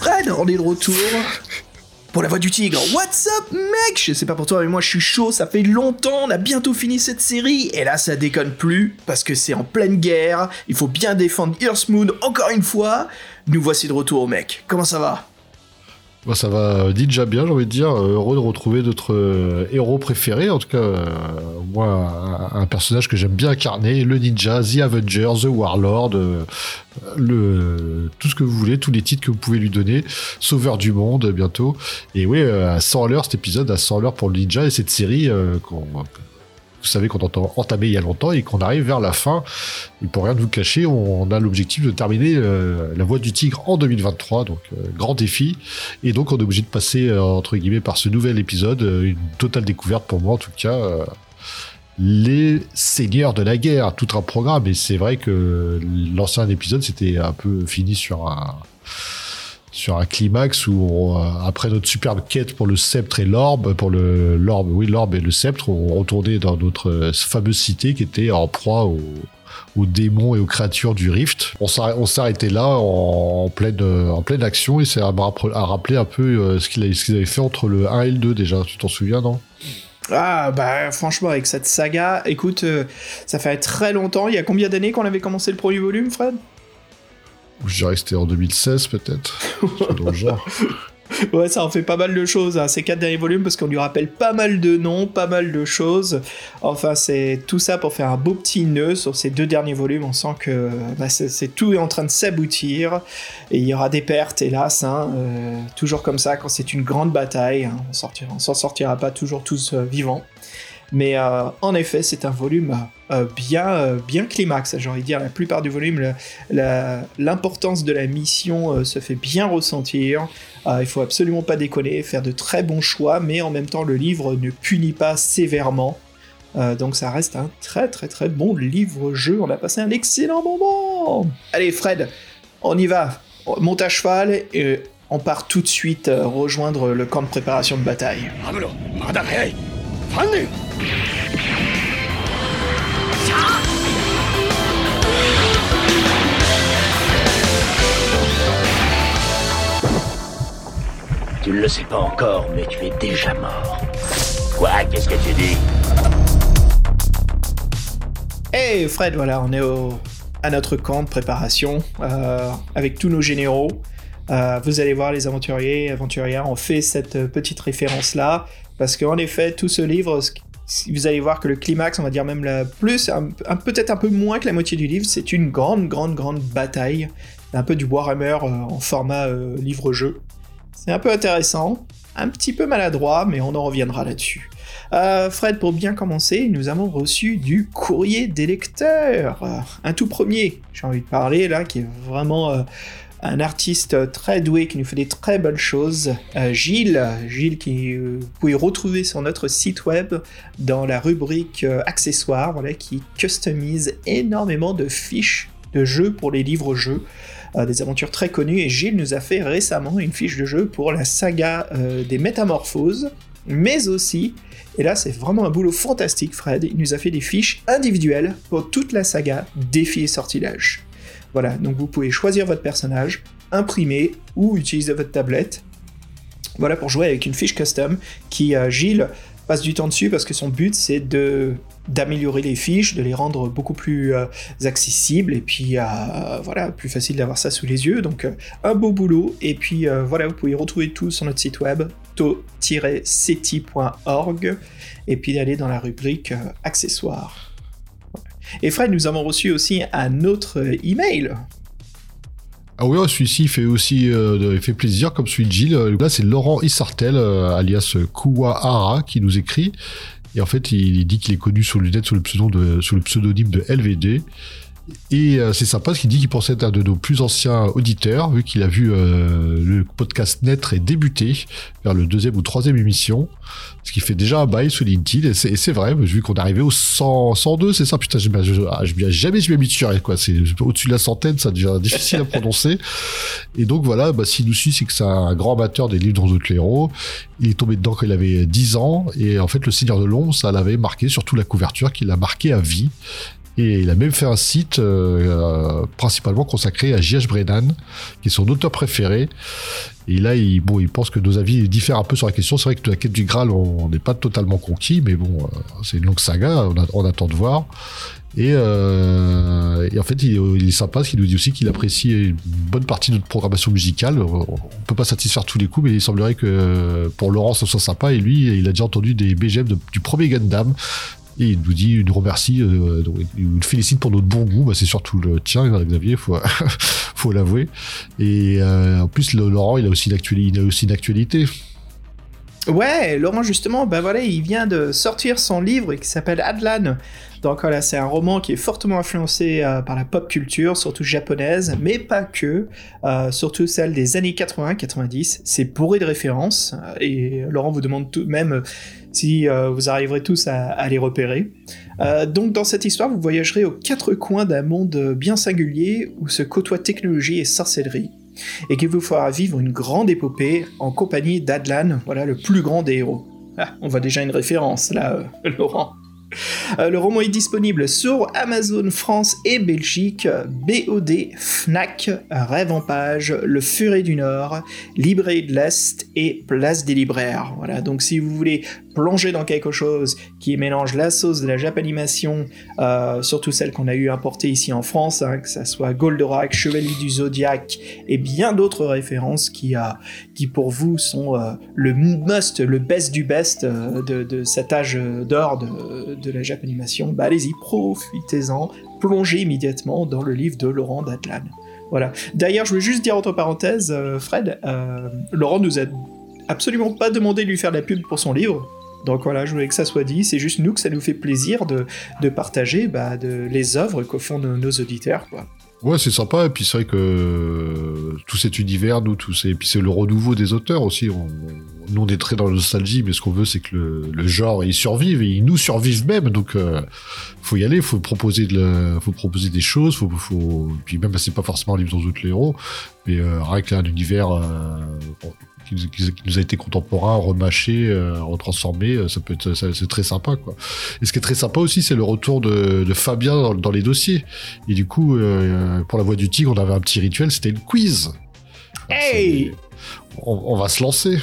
Fred, on est de retour pour la voix du tigre. What's up, mec? Je sais pas pour toi, mais moi je suis chaud, ça fait longtemps, on a bientôt fini cette série, et là ça déconne plus, parce que c'est en pleine guerre, il faut bien défendre Earthmoon encore une fois. Nous voici de retour, mec. Comment ça va? Bah, ça va déjà bien, j'ai envie de dire. Euh, Heureux de retrouver notre euh, héros préféré. En tout cas, euh, moi, un, personnage que j'aime bien incarner, le ninja, The Avenger, The Warlord, euh, le, tout ce que vous voulez, tous les titres que vous pouvez lui donner. Sauveur du monde, bientôt. Et oui, euh, à 100 à l'heure, cet épisode, à 100 à l'heure pour le ninja et cette série euh, qu'on vous savez qu'on entend entamé il y a longtemps et qu'on arrive vers la fin. Et pour rien de vous cacher, on a l'objectif de terminer euh, la voie du tigre en 2023, donc euh, grand défi. Et donc on est obligé de passer euh, entre guillemets par ce nouvel épisode, une totale découverte pour moi en tout cas. les seigneurs de la guerre, tout un programme. Et c'est vrai que l'ancien épisode c'était un peu fini sur un sur un climax où euh, après notre superbe quête pour le sceptre et l'orbe, pour le l'orbe, oui l'orbe et le sceptre, on retournait dans notre euh, fameuse cité qui était en proie aux, démons et aux créatures du Rift. On s'arr- on s'est arrêté là en, en pleine euh, en pleine action et ça m'a rappelé un peu ce qu'ils avaient fait entre le 1 et le 2 déjà. Tu t'en souviens non? Ah bah franchement avec cette saga, écoute, ça fait très longtemps, il y a combien d'années qu'on avait commencé le premier volume, Fred? Je dirais que c'était en 2016 peut-être. Dans le genre. Ouais, ça en fait pas mal de choses, hein, ces quatre derniers volumes, parce qu'on lui rappelle pas mal de noms, pas mal de choses. Enfin, c'est tout ça pour faire un beau petit nœud sur ces deux derniers volumes. On sent que bah, c'est tout est en train de s'aboutir, et il y aura des pertes, hélas. hein, euh, toujours comme ça, quand c'est une grande bataille, hein, on s'en sortira pas toujours tous euh, vivants. Mais euh, en effet, c'est un volume euh, bien, euh, bien climax. J'ai envie de dire, la plupart du volume, l'importance de la mission se fait bien ressentir. Il faut absolument pas déconner, faire de très bons choix, mais en même temps, le livre ne punit pas sévèrement. Donc ça reste un très très très bon livre-jeu. On a passé un excellent moment. Allez, Fred, on y va. Monte à cheval et on part tout de suite rejoindre le camp de préparation de bataille. 3年 Tu ne le sais pas encore, mais tu es déjà mort. Quoi? Qu'est-ce que tu dis? Hey Fred, voilà, on est au, à notre camp de préparation euh, avec tous nos généraux. Euh, vous allez voir, les aventuriers et aventurières ont fait cette petite référence-là parce qu'en effet, tout ce livre, vous allez voir que le climax, on va dire même la plus, un- peut-être un peu moins que la moitié du livre, c'est une grande, grande, grande bataille. Un peu du Warhammer euh, en format euh, livre-jeu. C'est un peu intéressant, un petit peu maladroit, mais on en reviendra là-dessus. Euh, Fred, pour bien commencer, nous avons reçu du courrier des lecteurs. Un tout premier, j'ai envie de parler là, qui est vraiment un artiste très doué qui nous fait des très bonnes choses. Euh, Gilles, Gilles qui euh, vous pouvez retrouver sur notre site web dans la rubrique euh, accessoires, voilà, qui customise énormément de fiches de jeux pour les livres-jeux. euh, des aventures très connues et Gilles nous a fait récemment une fiche de jeu pour la saga des métamorphoses mais aussi et là, c'est vraiment un boulot fantastique, Fred. Il nous a fait des fiches individuelles pour toute la saga Défi et Sortilège. Voilà, donc vous pouvez choisir votre personnage, imprimer ou utiliser votre tablette. Voilà pour jouer avec une fiche custom qui, euh, Gilles, passe du temps dessus parce que son but c'est de d'améliorer les fiches, de les rendre beaucoup plus euh, accessibles et puis euh, voilà, plus facile d'avoir ça sous les yeux. Donc un beau boulot et puis voilà, vous pouvez retrouver tout sur notre site web to-ceti.org et puis d'aller dans la rubrique accessoires. Et Fred, nous avons reçu aussi un autre euh, email. Ah oui, celui-ci il fait aussi euh, fait plaisir comme celui de Gilles. Là, c'est Laurent Issartel, euh, alias Kuwahara, qui nous écrit. Et en fait, il, dit qu'il est connu sur le sous le, de, sous le pseudonyme de LVD. Et euh, c'est sympa parce qu'il dit qu'il pensait être un de nos plus anciens auditeurs, vu qu'il a vu euh, le podcast naître et débuter vers le deuxième ou troisième émission, ce qui fait déjà un bail sur LinkedIn. Et c'est vrai, vu qu'on est arrivé au 100, 102, c'est ça, putain, je, je, je, jamais je m'habituerai, quoi. C'est au-dessus de la centaine, ça devient difficile à prononcer. Et donc voilà, bah, s'il nous suit, c'est que c'est un grand amateur des livres dans d'autres héros. Il est tombé dedans quand il avait 10 ans, et en fait, le Seigneur de l'Ombre, ça l'avait marqué, surtout la couverture, qui l'a marqué à vie. Et il a même fait un site euh, principalement consacré à J.H. Brennan, qui est son auteur préféré. Et là, il, bon, il pense que nos avis diffèrent un peu sur la question. C'est vrai que la quête du Graal, on n'est pas totalement conquis, mais bon, euh, c'est une longue saga, on, attend de voir. Et, euh, en fait, il, est sympa parce qu'il nous dit aussi qu'il apprécie une bonne partie de notre programmation musicale. On peut pas satisfaire tous les coups, mais il semblerait que pour Laurent, ce soit sympa. Et lui, il a déjà entendu des BGM du premier Gundam. Et il nous dit, il nous remercie, euh, il nous félicite pour notre bon goût. Bah, c'est surtout le tien, Xavier, faut, faut l'avouer. Et euh, en plus, Laurent, il a aussi une il a aussi une. Ouais, Laurent, justement, bah voilà, il vient de sortir son livre qui s'appelle Adlan. Donc voilà, c'est un roman qui est fortement influencé euh, par la pop culture, surtout japonaise, mais pas que, euh, surtout celle des années 80-90. C'est bourré de références, et Laurent vous demande tout de même si euh, vous arriverez tous à, les repérer. Euh, donc dans cette histoire, vous voyagerez aux quatre coins d'un monde bien singulier où se côtoient technologie et sorcellerie, et qu'il vous fera vivre une grande épopée en compagnie d'Adlan, voilà le plus grand des héros. Ah, on voit déjà une référence là, euh, Laurent. Euh, le roman est disponible sur Amazon France et Belgique, BOD, Fnac, Rêve en page, Le Furet du Nord, Librairie de l'Est et Place des Libraires. Voilà, donc si vous voulez plonger dans quelque chose qui mélange la sauce de la Japanimation, euh, surtout celle qu'on a eu importée ici en France, hein, que ça soit Goldorak, Chevalier du Zodiac et bien d'autres références qui, qui pour vous sont euh, le must, le best du best de, cet âge d'or de, la Japanimation, bah allez-y, profitez-en, plongez immédiatement dans le livre de Laurent Datlan. Voilà. D'ailleurs, je voulais juste dire entre parenthèses, euh, Fred, euh, Laurent nous a absolument pas demandé de lui faire la pub pour son livre. Donc voilà, je voulais que ça soit dit. C'est juste nous que ça nous fait plaisir de, partager bah, de, les œuvres qu'au fond de nos auditeurs. Quoi. Ouais, c'est sympa. Et puis c'est vrai que tout cet univers, nous, tout et puis c'est le renouveau des auteurs aussi. Nous, on est très dans la nostalgie, mais ce qu'on veut, c'est que le, genre, il survive et il nous survive même. Donc, euh, faut y aller, faut proposer de faut proposer des choses, faut, faut, puis même, c'est pas forcément un livre dans d'autres héros, mais euh, rien qu'un univers euh, qui, nous a été contemporain, remâché, euh, retransformé, euh, ça peut être, c'est très sympa, quoi. Et ce qui est très sympa aussi, c'est le retour de, Fabien dans, les dossiers. Et du coup, euh, pour la voix du tigre, on avait un petit rituel, c'était le quiz. Hey on, va se lancer.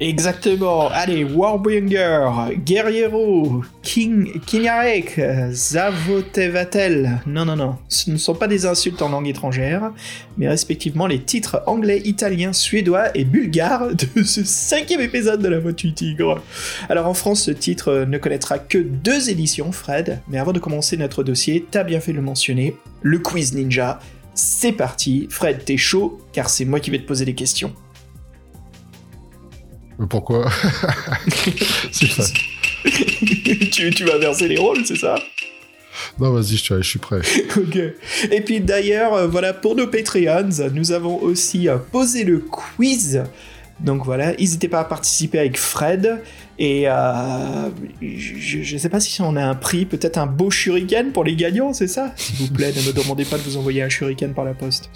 Exactement. Allez, Warbringer, Guerriero, King, Kinyarek, Zavotevatel. Non, non, non. Ce ne sont pas des insultes en langue étrangère, mais respectivement les titres anglais, italien, suédois et bulgare de ce cinquième épisode de La Voix du Tigre. Alors en France, ce titre ne connaîtra que deux éditions, Fred. Mais avant de commencer notre dossier, t'as bien fait de le mentionner. Le quiz ninja. C'est parti. Fred, t'es chaud, car c'est moi qui vais te poser des questions. Pourquoi tu, tu vas verser les rôles, c'est ça? Non, vas-y, je, suis prêt. ok. Et puis d'ailleurs, euh, voilà, pour nos Patreons, nous avons aussi euh, posé le quiz. Donc voilà, n'hésitez pas à participer avec Fred. Et euh, je ne sais pas si on a un prix, peut-être un beau shuriken pour les gagnants, c'est ça? S'il vous plaît, ne me demandez pas de vous envoyer un shuriken par la poste.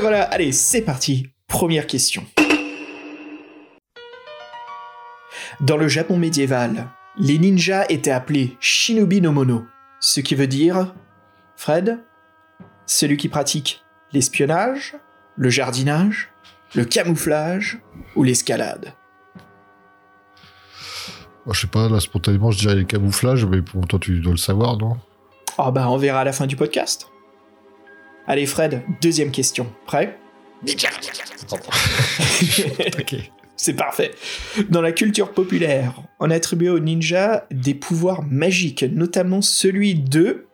voilà, allez, c'est parti. Première question. Dans le Japon médiéval, les ninjas étaient appelés Shinobi no Mono, ce qui veut dire, Fred, celui qui pratique l'espionnage, le jardinage, le camouflage ou l'escalade. Je sais pas, là spontanément je dirais le camouflage, mais pour toi tu dois le savoir, non? Ah bah on verra à la fin du podcast. Allez Fred, deuxième question. Prêt? Ok. C'est parfait. Dans la culture populaire, on attribue aux ninjas des pouvoirs magiques, notamment celui de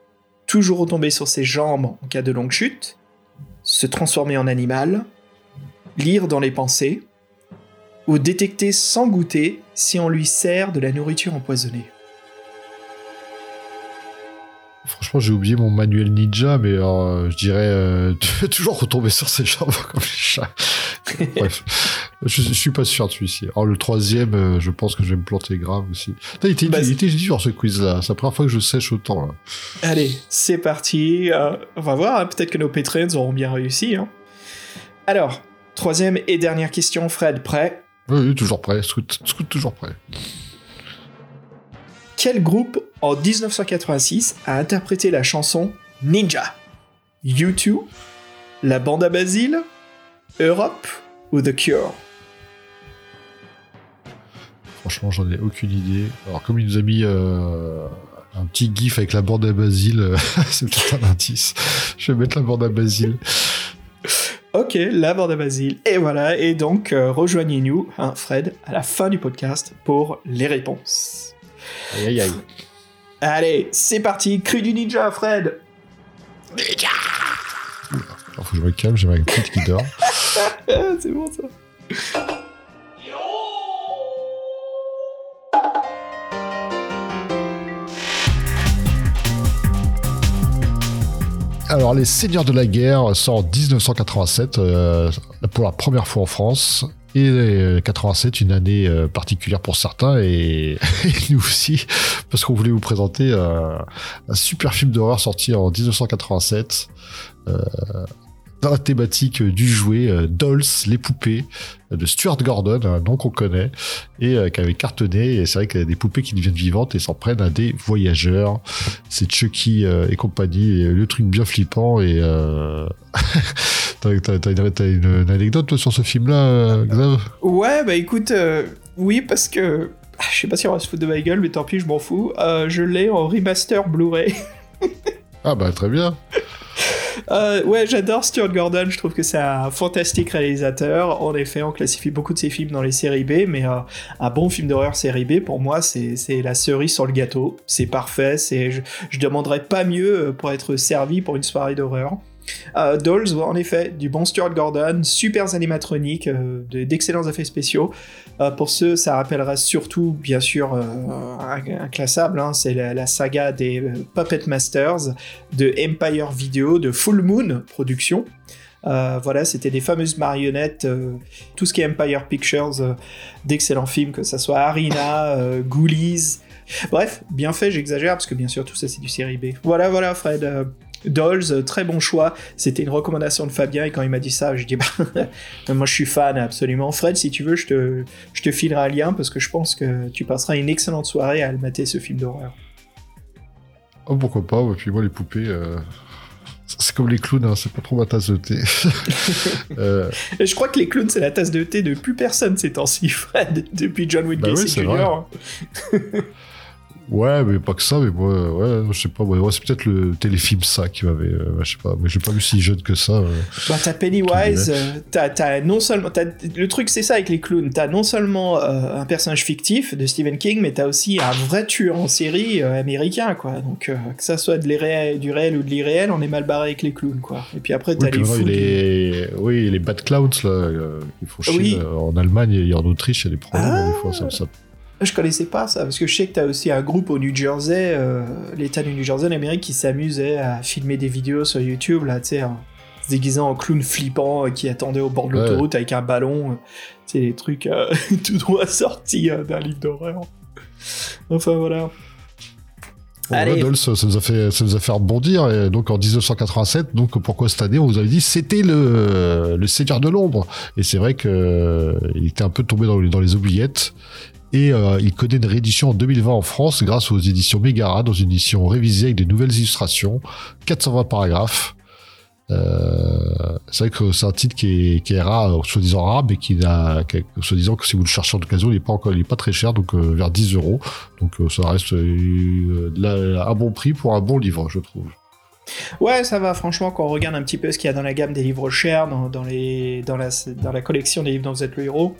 toujours retomber sur ses jambes en cas de longue chute, se transformer en animal, lire dans les pensées, ou détecter sans goûter si on lui sert de la nourriture empoisonnée. Franchement, j'ai oublié mon manuel ninja, mais euh, je dirais euh, toujours retomber sur ses jambes comme les chats. Bref, je, je suis pas sûr de celui-ci. Alors le troisième, euh, je pense que je vais me planter grave aussi. Il était, Bah, il était dur ce quiz-là. C'est la première fois que je sèche autant. Là. Allez, c'est parti. Euh, on va voir, hein, peut-être que nos Patreons auront bien réussi. hein. Alors, troisième et dernière question, Fred, prêt? Oui, oui, toujours prêt. Scoot, Scoot toujours prêt. Quel groupe en 1986 a interprété la chanson Ninja? U2, la bande à Basile, Europe ou The Cure? Franchement, j'en ai aucune idée. Alors, comme il nous a mis euh, un petit gif avec la bande à Basile, euh, c'est peut-être un indice. Je vais mettre la bande à Basile. Ok, la bande à Basile. Et voilà, et donc euh, rejoignez-nous, hein, Fred, à la fin du podcast pour les réponses. Aïe, aïe, aïe. Allez, c'est parti, cri du ninja, Fred Alors, faut que je me calme, j'ai ma petite qui dort. C'est bon ça. Alors, Les Seigneurs de la Guerre sort en 1987 euh, pour la première fois en France. Et euh, 87, une année euh, particulière pour certains et, et nous aussi, parce qu'on voulait vous présenter euh, un super film d'horreur sorti en 1987 euh, dans la thématique du jouet euh, Dolls, les poupées euh, de Stuart Gordon, un nom qu'on connaît, et euh, qui avait cartonné. Et c'est vrai qu'il y a des poupées qui deviennent vivantes et s'en prennent à des voyageurs. C'est Chucky et compagnie, et le truc bien flippant. Et euh... t'as, t'as- t'as une, t'as une- une anecdote toi, sur ce film-là, Xav? Ouais, bah écoute, euh, oui, parce que. ah, Je sais pas si on va se foutre de ma gueule, mais tant pis, je m'en fous. Euh, je l'ai en remaster Blu-ray. Ah bah très bien. Euh, ouais, j'adore Stuart Gordon, je trouve que c'est un fantastique réalisateur. En effet, on classifie beaucoup de ses films dans les séries B, mais euh, un bon film d'horreur série B, pour moi, c'est la cerise sur le gâteau. C'est parfait, je, je demanderais pas mieux euh, pour être servi pour une soirée d'horreur. Euh, Dolls, en effet, du bon Stuart Gordon, super animatronique, euh, de- d'excellents effets spéciaux. Euh, pour ceux, ça rappellera surtout, bien sûr, euh, inclassable, hein, c'est la, saga des euh, Puppet Masters de Empire Video, de Full Moon Productions. Euh, voilà, c'était des fameuses marionnettes, tout ce qui est Empire Pictures, d'excellents films, que ça soit Arena, euh, Ghoulies. Bref, bien fait, j'exagère, parce que bien sûr, tout ça c'est du série B. Voilà, voilà, Fred. Dolls, euh, très bon choix. C'était une recommandation de Fabien, et quand il m'a dit ça, j'ai dit, bah, moi je suis fan, absolument. Fred, si tu veux, je te, je te filerai un lien, parce que je pense que tu passeras une excellente soirée à le mater, ce film d'horreur. Oh pourquoi pas, et puis moi les poupées... euh, C'est comme les clowns, hein, c'est pas trop ma tasse de thé. Euh, je crois que les clowns, c'est la tasse de thé de plus personne ces temps-ci, Fred, depuis John Wayne Bah oui, Jr. Ouais, mais pas que ça, mais moi, ouais, je sais pas, moi, c'est peut-être le téléfilm ça qui m'avait, euh, je sais pas, mais j'ai pas vu si jeune que ça. euh. Bah, t'as Pennywise, euh, t'as, t'as non seulement, t'as- le truc c'est ça avec les clowns, t'as non seulement euh, un personnage fictif de Stephen King, mais t'as aussi un vrai tueur en série euh, américain, quoi. Donc que ça soit de l'irréel, du réel ou de l'irréel, on est mal barré avec les clowns, quoi. Et puis après t'as Oui, les fous. oui, les bad clowns là, euh, ils font chier Oui. en Allemagne et en Autriche, il y a des problèmes Ah. des fois. Ça, ça- Je connaissais pas ça, parce que je sais que t'as aussi un groupe au New Jersey, euh, l'État du New Jersey en Amérique, qui s'amusait à filmer des vidéos sur YouTube, là, tu sais, en se déguisant en clown flippant euh, qui attendait au bord de Ouais. l'autoroute avec un ballon. euh, Tu sais, des trucs euh, tout droit sortis euh, d'un livre d'horreur. Enfin, voilà. Bon, Allez. ça, nous a fait, ça nous a fait rebondir. Et donc en 1987, donc pourquoi cette année on vous avait dit c'était le le Seigneur de l'ombre. Et c'est vrai que euh, il était un peu tombé dans les, dans les oubliettes. Et euh, il connaît une réédition en 2020 en France grâce aux éditions Megara, dans une édition révisée avec des nouvelles illustrations, 420 paragraphes. Euh, c'est vrai que c'est un titre qui est, qui est rare, soi-disant rare, mais qui soi-disant que si vous le cherchez en occasion, il est pas encore, il est pas très cher, donc euh, vers 10 euros. Donc ça reste de un bon prix pour un bon livre, je trouve. Ouais, ça va, franchement, quand on regarde un petit peu ce qu'il y a dans la gamme des livres chers, dans, dans les, dans, la, dans la collection des livres dont vous êtes le héros,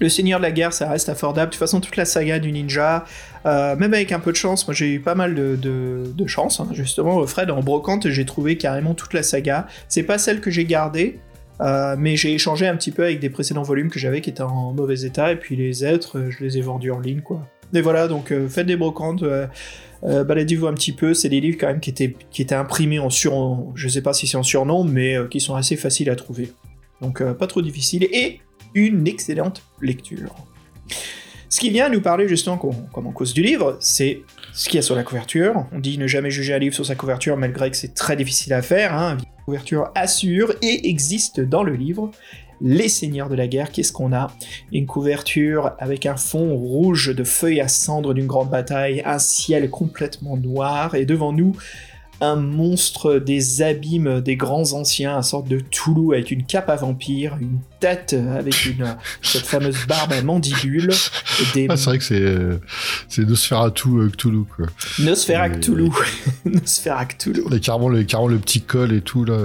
Le Seigneur de la Guerre, ça reste affordable. De toute façon, toute la saga du ninja, euh, même avec un peu de chance, moi j'ai eu pas mal de, chance, hein. justement, Fred, en brocante, j'ai trouvé carrément toute la saga. C'est pas celle que j'ai gardée, euh, mais j'ai échangé un petit peu avec des précédents volumes que j'avais qui étaient en mauvais état, et puis les êtres, euh, je les ai vendus en ligne, quoi. Mais voilà, donc faites des brocantes. baladez-vous un petit peu, c'est des livres quand même qui étaient, imprimés en sur... Je sais pas si c'est en surnom, mais qui sont assez faciles à trouver. Donc pas trop difficile, et une excellente lecture. Ce qui vient nous parler justement comme en cause du livre, c'est ce qu'il y a sur la couverture. On dit ne jamais juger un livre sur sa couverture, malgré que c'est très difficile à faire. Hein. La couverture assure et existe dans le livre. Les Seigneurs de la Guerre, qu'est-ce qu'on a? Une couverture avec un fond rouge de feuilles à cendre d'une grande bataille, un ciel complètement noir, et devant nous, un monstre des abîmes des grands anciens, une sorte de Toulouse avec une cape à vampire, une tête avec une, cette fameuse barbe à mandibule. Des... Ah, c'est vrai que c'est, euh, c'est Nosferatu euh, Cthulhu, quoi. Nosferatu Cthulhu. Nosferatu Cthulhu. Et carrément, le, carrément le petit col et tout, là.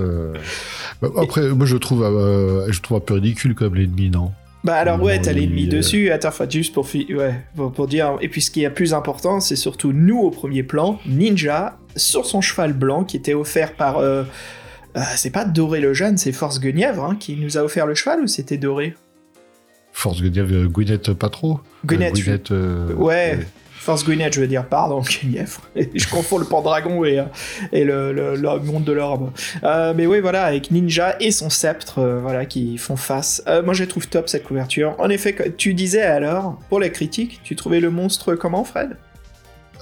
Bah, après, moi, je trouve, euh, je trouve un peu ridicule comme l'ennemi, non? Bah alors ouais, t'as l'ennemi dessus, attends, juste pour, ouais, pour dire, et puis ce qui est plus important, c'est surtout nous au premier plan, Ninja, sur son cheval blanc qui était offert par... Euh, euh, c'est pas Doré le Jeune, c'est Force Guenièvre hein, qui nous a offert le cheval ou c'était Doré? Force Guenièvre, Gwyneth pas trop. Gwyneth, ouais. Force Gwyneth, je veux dire, pardon, Guenièvre. je confonds le Pendragon et, et le, le, monde de l'orbe. Euh, mais oui, voilà, avec Ninja et son sceptre, euh, voilà, qui font face. Euh, moi, je trouve top cette couverture. En effet, tu disais alors, pour la critique, tu trouvais le monstre comment, Fred?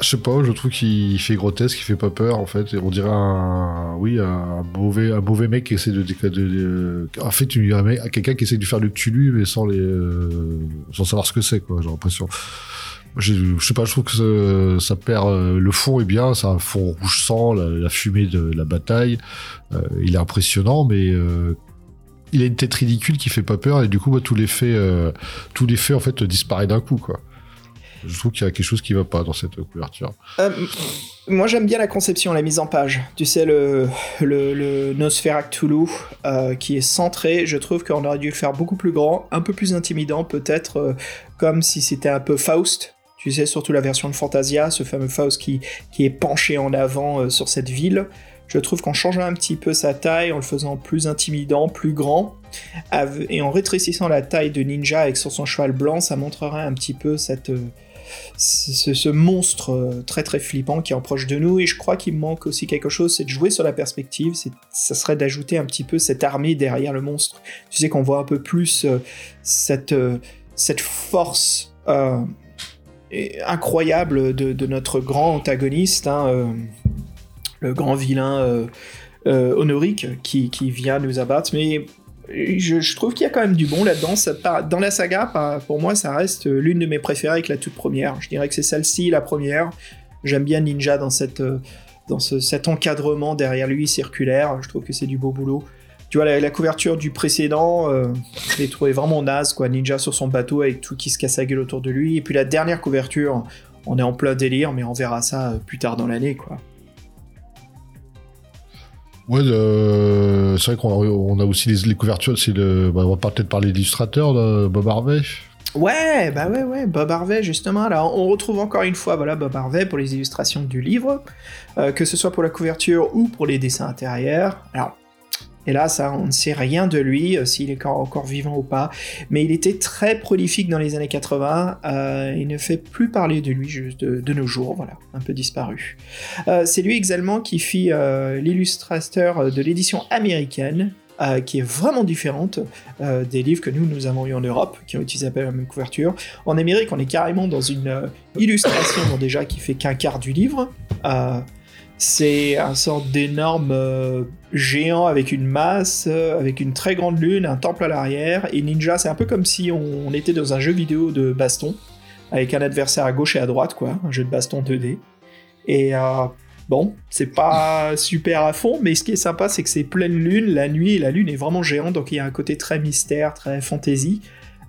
Je sais pas, je trouve qu'il fait grotesque, il fait pas peur en fait. On dirait un, oui, un mauvais, un mauvais mec qui essaie de, de, en fait, quelqu'un qui essaie de faire le tulu mais sans les, sans savoir ce que c'est quoi. J'ai l'impression je, sais pas, je trouve que ça, perd euh, le fond est bien, c'est un fond rouge sang, la, fumée de la bataille. Euh, il est impressionnant, mais euh, il a une tête ridicule qui fait pas peur et du coup, bah, tout l'effet, tout l'effet en fait disparaît d'un coup, quoi. Je trouve qu'il y a quelque chose qui va pas dans cette couverture. moi, j'aime bien la conception, la mise en page. Tu sais, le, le, Nosferatu qui est centré, je trouve qu'on aurait dû le faire beaucoup plus grand, un peu plus intimidant, peut-être comme si c'était un peu Faust tu sais, surtout la version de Fantasia, ce fameux Faust qui, qui est penché en avant euh, sur cette ville. Je trouve qu'en changeant un petit peu sa taille, en le faisant plus intimidant, plus grand, et en rétrécissant la taille de Ninja avec sur son cheval blanc, ça montrerait un petit peu cette, euh, ce, monstre euh, très très flippant qui est en proche de nous. Et je crois qu'il manque aussi quelque chose, c'est de jouer sur la perspective. Ça serait d'ajouter un petit peu cette armée derrière le monstre. Tu sais qu'on voit un peu plus cette, cette force incroyable de, notre grand antagoniste, hein, euh, le grand vilain euh, euh, Honoric, qui, vient nous abattre. Mais je, trouve qu'il y a quand même du bon là-dedans. Dans la saga, pour moi, ça reste l'une de mes préférées avec la toute première. Je dirais que c'est celle-ci, la première. J'aime bien Ninja dans cet encadrement derrière lui circulaire. Je trouve que c'est du beau boulot tu vois, la, couverture du précédent, euh, je l'ai trouvé vraiment naze, quoi. Ninja sur son bateau avec tout qui se casse la gueule autour de lui. Et puis la dernière couverture, on est en plein délire, mais on verra ça euh, plus tard dans l'année, quoi. Ouais, c'est vrai qu'on a aussi les, couvertures, c'est le, bah, on va peut-être parler d'illustrateur, Bob Harvey. Ouais, bah ouais, ouais, Bob Harvey, justement. Alors, on retrouve encore une fois, voilà, Bob Harvey pour les illustrations du livre, euh, que ce soit pour la couverture ou pour les dessins intérieurs. Alors, et là, on ne sait rien de lui, euh, s'il est encore vivant ou pas. Mais il était très prolifique dans les années 80. Euh, il ne fait plus parler de lui juste de, nos jours, voilà, un peu disparu. Euh, c'est lui également qui fit l'illustrateur de l'édition américaine, qui est vraiment différente des livres que nous, nous avons eu en Europe, qui ont utilisé la même couverture. En Amérique, on est carrément dans une illustration déjà qui fait qu'un quart du livre. C'est un sorte d'énorme euh, géant avec une masse, euh, avec une très grande lune, un temple à l'arrière. Et Ninja, c'est un peu comme si on, était dans un jeu vidéo de baston, avec un adversaire à gauche et à droite, quoi, un jeu de baston 2D. Et euh, bon, c'est pas super à fond, mais ce qui est sympa, c'est que c'est pleine lune, la nuit, et la lune est vraiment géante, donc il y a un côté très mystère, très fantasy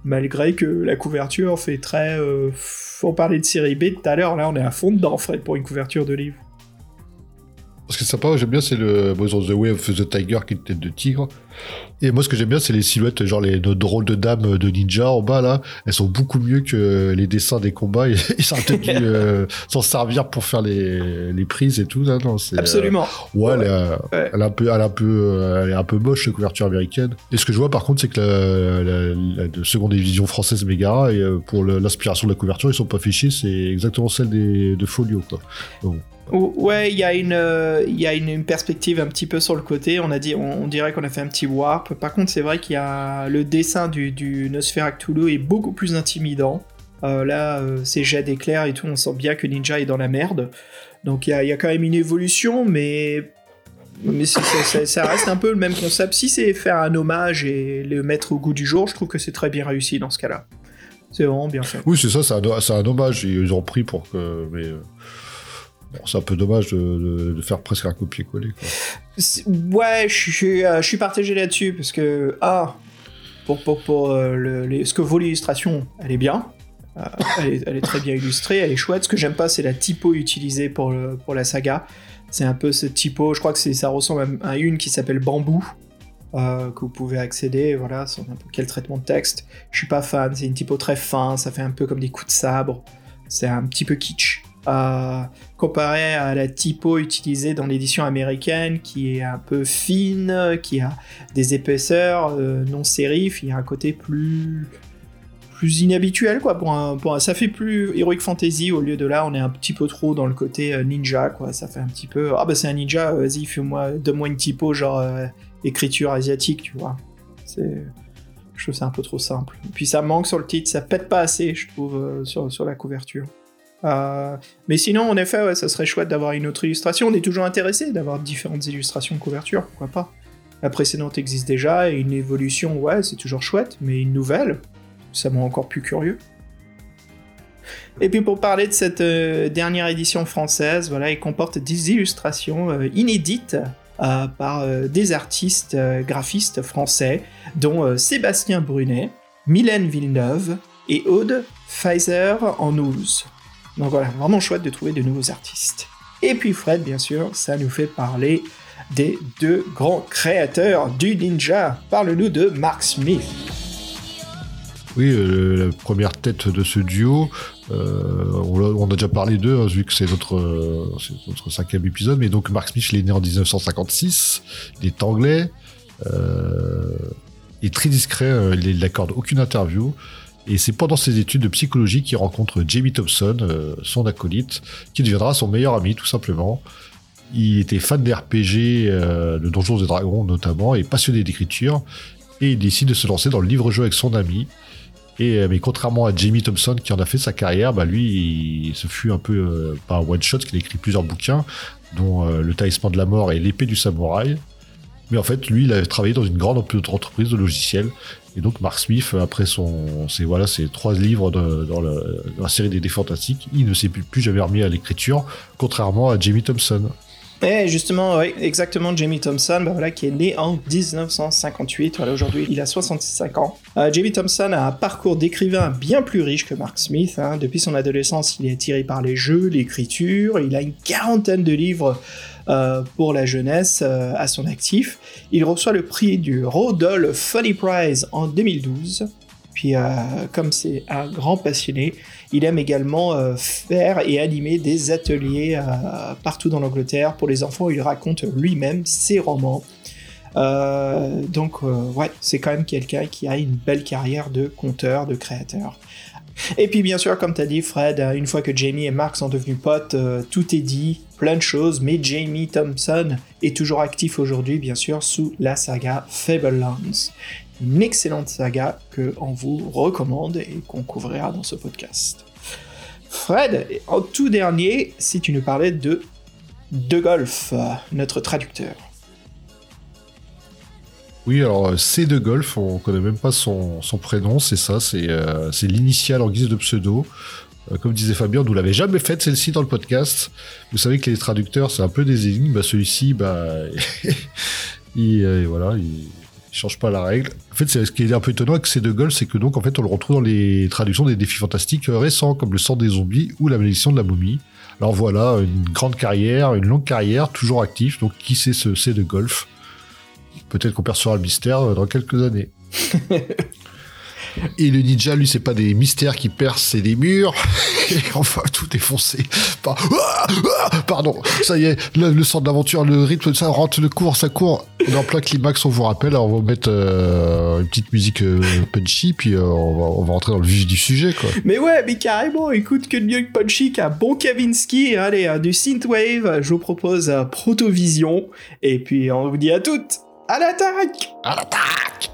malgré que la couverture fait très... faut parler de série B tout à l'heure, là on est à fond dedans Fred pour une couverture de livre. Ce qui est sympa, j'aime bien, c'est le. Ont The Way of the Tiger qui est une tête de tigre. Et moi, ce que j'aime bien, c'est les silhouettes, genre les nos drôles de dames de ninja en bas, là. Elles sont beaucoup mieux que les dessins des combats. Ils sont peut-être dû euh, s'en servir pour faire les, les prises et tout. Là, non, c'est, euh, Absolument. Ouais, Elle, est, euh, Ouais. elle est un peu, elle est un peu, euh, elle est un peu moche, la couverture américaine. Et ce que je vois, par contre, c'est que la, la, la- de seconde division française Megara, et pour l'inspiration de la couverture, ils sont pas fichés, c'est exactement celle des, de Folio, quoi. Donc, Ouais, il y a, une, euh, y a une, perspective un petit peu sur le côté. On, a dit, on, dirait qu'on a fait un petit warp. Par contre, c'est vrai qu'il y a le dessin du, du Nosferatu est beaucoup plus intimidant. Euh, là, euh, ces jets d'éclairs et tout, on sent bien que Ninja est dans la merde. Donc il y y a quand même une évolution, mais, mais ça reste un peu le même concept. Si c'est faire un hommage et le mettre au goût du jour, je trouve que c'est très bien réussi dans ce cas-là. C'est vraiment bien fait. Oui, c'est ça, c'est un, un hommage. Ils ont pris pour que. Mais. Euh, c'est un peu dommage de, faire presque un copier-coller. Ouais, je suis, euh, je suis partagé là-dessus parce que, ah, pour, pour, pour euh, le- ce que vaut l'illustration, elle est bien. Euh, elle, est, très bien illustrée, elle est chouette. Ce que j'aime pas, c'est la typo utilisée pour, pour la saga. C'est un peu ce typo, je crois que ça ressemble à, une qui s'appelle Bambou, euh, que vous pouvez accéder, voilà, sur n'importe quel traitement de texte. Je suis pas fan, c'est une typo très fin, ça fait un peu comme des coups de sabre. C'est un petit peu kitsch. Euh, comparé à la typo utilisée dans l'édition américaine qui est un peu fine, qui a des épaisseurs euh, non sérif, il y a un côté plus plus inhabituel quoi pour un, ça fait plus heroic fantasy au lieu de là on est un petit peu trop dans le côté euh, ninja quoi ça fait un petit peu ah bah c'est un ninja vas-y fais-moi donne-moi une typo genre euh, écriture asiatique tu vois. C'est je trouve ça un peu trop simple. Puis ça manque sur le titre ça pète pas assez je trouve euh, sur, sur la couverture euh, mais sinon, en effet, ouais, ça serait chouette d'avoir une autre illustration. On est toujours intéressé d'avoir différentes illustrations de couverture, pourquoi pas. La précédente existe déjà, et une évolution, ouais, c'est toujours chouette, mais une nouvelle, ça me rend encore plus curieux. Et puis pour parler de cette euh, dernière édition française, voilà, il comporte des illustrations euh, inédites par des artistes graphistes français, dont Sébastien Brunet, Mylène Villeneuve et Aude Pfizer en Ouse. Donc voilà, vraiment chouette de trouver de nouveaux artistes. Et puis Fred, bien sûr, ça nous fait parler des deux grands créateurs du ninja. Parle-nous de Mark Smith. Oui, euh, la première tête de ce duo, euh, on, on a déjà parlé d'eux, hein, vu que c'est notre, euh, notre cinquième épisode, mais donc Mark Smith, il est né en 1956, il est anglais, il est très discret, il n'accorde aucune interview, et c'est pendant ses études de psychologie qu'il rencontre Jamie Thompson, euh, son acolyte, qui deviendra son meilleur ami, tout simplement. Il était fan des RPG, euh, de Donjons et Dragons notamment, et passionné d'écriture, et il décide de se lancer dans le livre-jeu avec son ami, et, euh, mais contrairement à Jamie Thompson qui en a fait sa carrière, bah lui, ce fut un peu un one shot, qu'il a écrit plusieurs bouquins, dont Le Talisman de la Mort et L'épée du samouraï. Mais en fait, lui, il avait travaillé dans une grande entreprise de logiciels. Et donc, Mark Smith, après son, ses, voilà, ses trois livres dans, la série des Dés Fantastiques, il ne s'est plus, jamais remis à l'écriture, contrairement à Jamie Thompson. Et justement, ouais, exactement, Jamie Thompson, bah voilà, qui est né en 1958. Voilà, aujourd'hui, il a 65 ans. Euh, Jamie Thompson a un parcours d'écrivain bien plus riche que Mark Smith. hein. Depuis son adolescence, il est attiré par les jeux, l'écriture. Il a une quarantaine de livres euh, pour la jeunesse euh, à son actif. Il reçoit le prix du Rodol Funny Prize en 2012. Puis, euh, comme c'est un grand passionné, il aime également euh, faire et animer des ateliers euh, partout dans l'Angleterre pour les enfants. Il raconte lui-même ses romans. Euh, donc, euh, ouais, c'est quand même quelqu'un qui a une belle carrière de conteur, de créateur. Et puis, bien sûr, comme tu as dit, Fred, euh, une fois que Jamie et Mark sont devenus potes, euh, tout est dit, plein de choses, mais Jamie Thompson est toujours actif aujourd'hui, bien sûr, sous la saga Fablelands une excellente saga que on vous recommande et qu'on couvrira dans ce podcast. Fred, en tout dernier, si tu nous parlais de De Golf, notre traducteur. Oui, alors euh, C de Golf, on connaît même pas son, prénom, c'est ça, c'est euh, c'est l'initiale en guise de pseudo. Euh, comme disait Fabien, on ne l'avait jamais faite celle-ci dans le podcast. Vous savez que les traducteurs, c'est un peu des énigmes. Bah, Celui-ci, bah, il, euh, voilà, il, change pas la règle. En fait, c'est- ce qui est un peu étonnant avec C de Golf, c'est que donc en fait, on le retrouve dans les traductions des défis fantastiques récents, comme le sang des zombies ou la malédiction de la momie. Alors voilà, une grande carrière, une longue carrière, toujours actif. Donc qui sait ce c'est de golf? Peut-être qu'on percera le mystère euh, dans quelques années. Et le ninja, lui, c'est pas des mystères qui percent, c'est des murs. Et va tout défoncer. Par- Ah Ah Pardon, ça y est, le, le centre d'aventure, le rythme, ça rentre, le court, ça court. On en plein climax, on vous rappelle. On va mettre euh, une petite musique euh, punchy, puis on, va, on rentrer dans le vif du sujet. Mais ouais, mais carrément, écoute que de mieux que Punchy qu'un bon Kavinsky. Allez, du Synthwave, je vous propose Protovision. Et puis on vous dit à toutes, à l'attaque! À l'attaque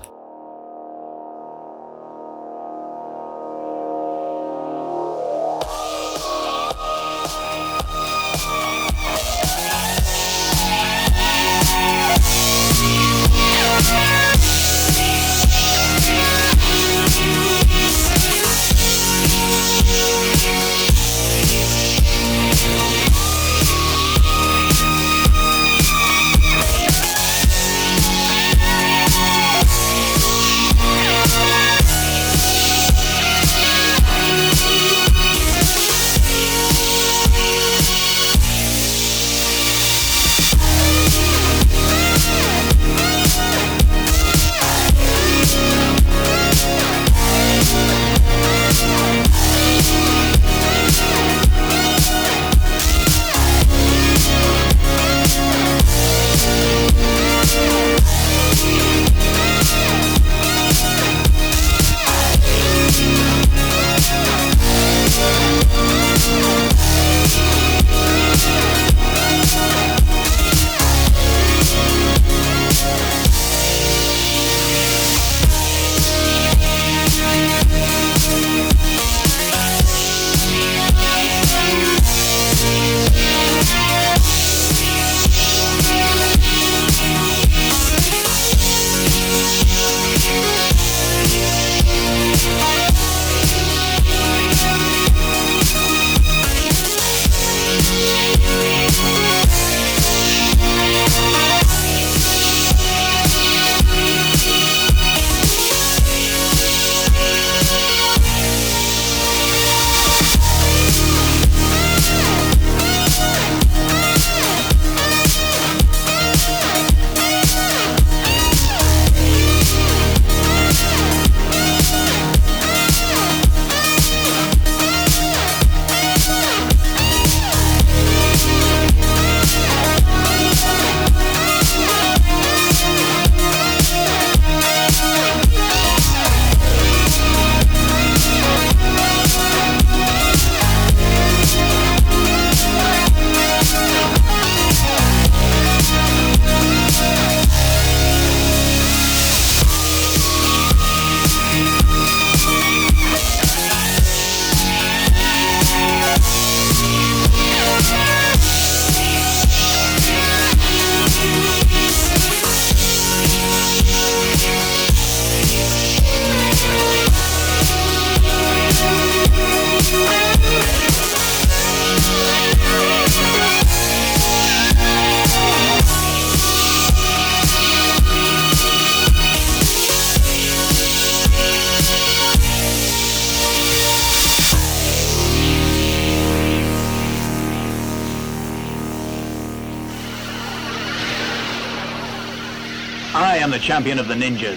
champion of the ninjas.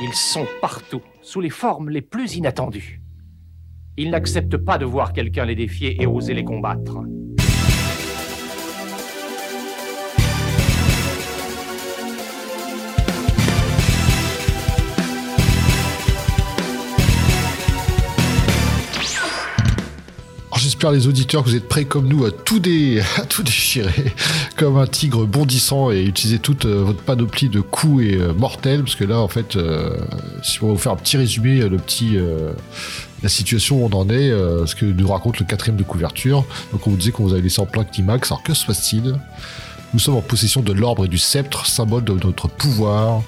Ils sont partout, sous les formes les plus inattendues. Ils n'acceptent pas de voir quelqu'un les défier et oser les combattre. J'espère les auditeurs que vous êtes prêts comme nous à tout, dé... à tout déchirer comme un tigre bondissant et utiliser toute euh, votre panoplie de coups et euh, mortels parce que là en fait euh, si on va vous faire un petit résumé le petit la situation où on en est ce que nous raconte le quatrième de couverture. Donc on vous disait qu'on vous avait laissé en plein climax. Alors que se passe-t-il? Nous sommes en possession de l'orbre et du sceptre symbole de notre pouvoir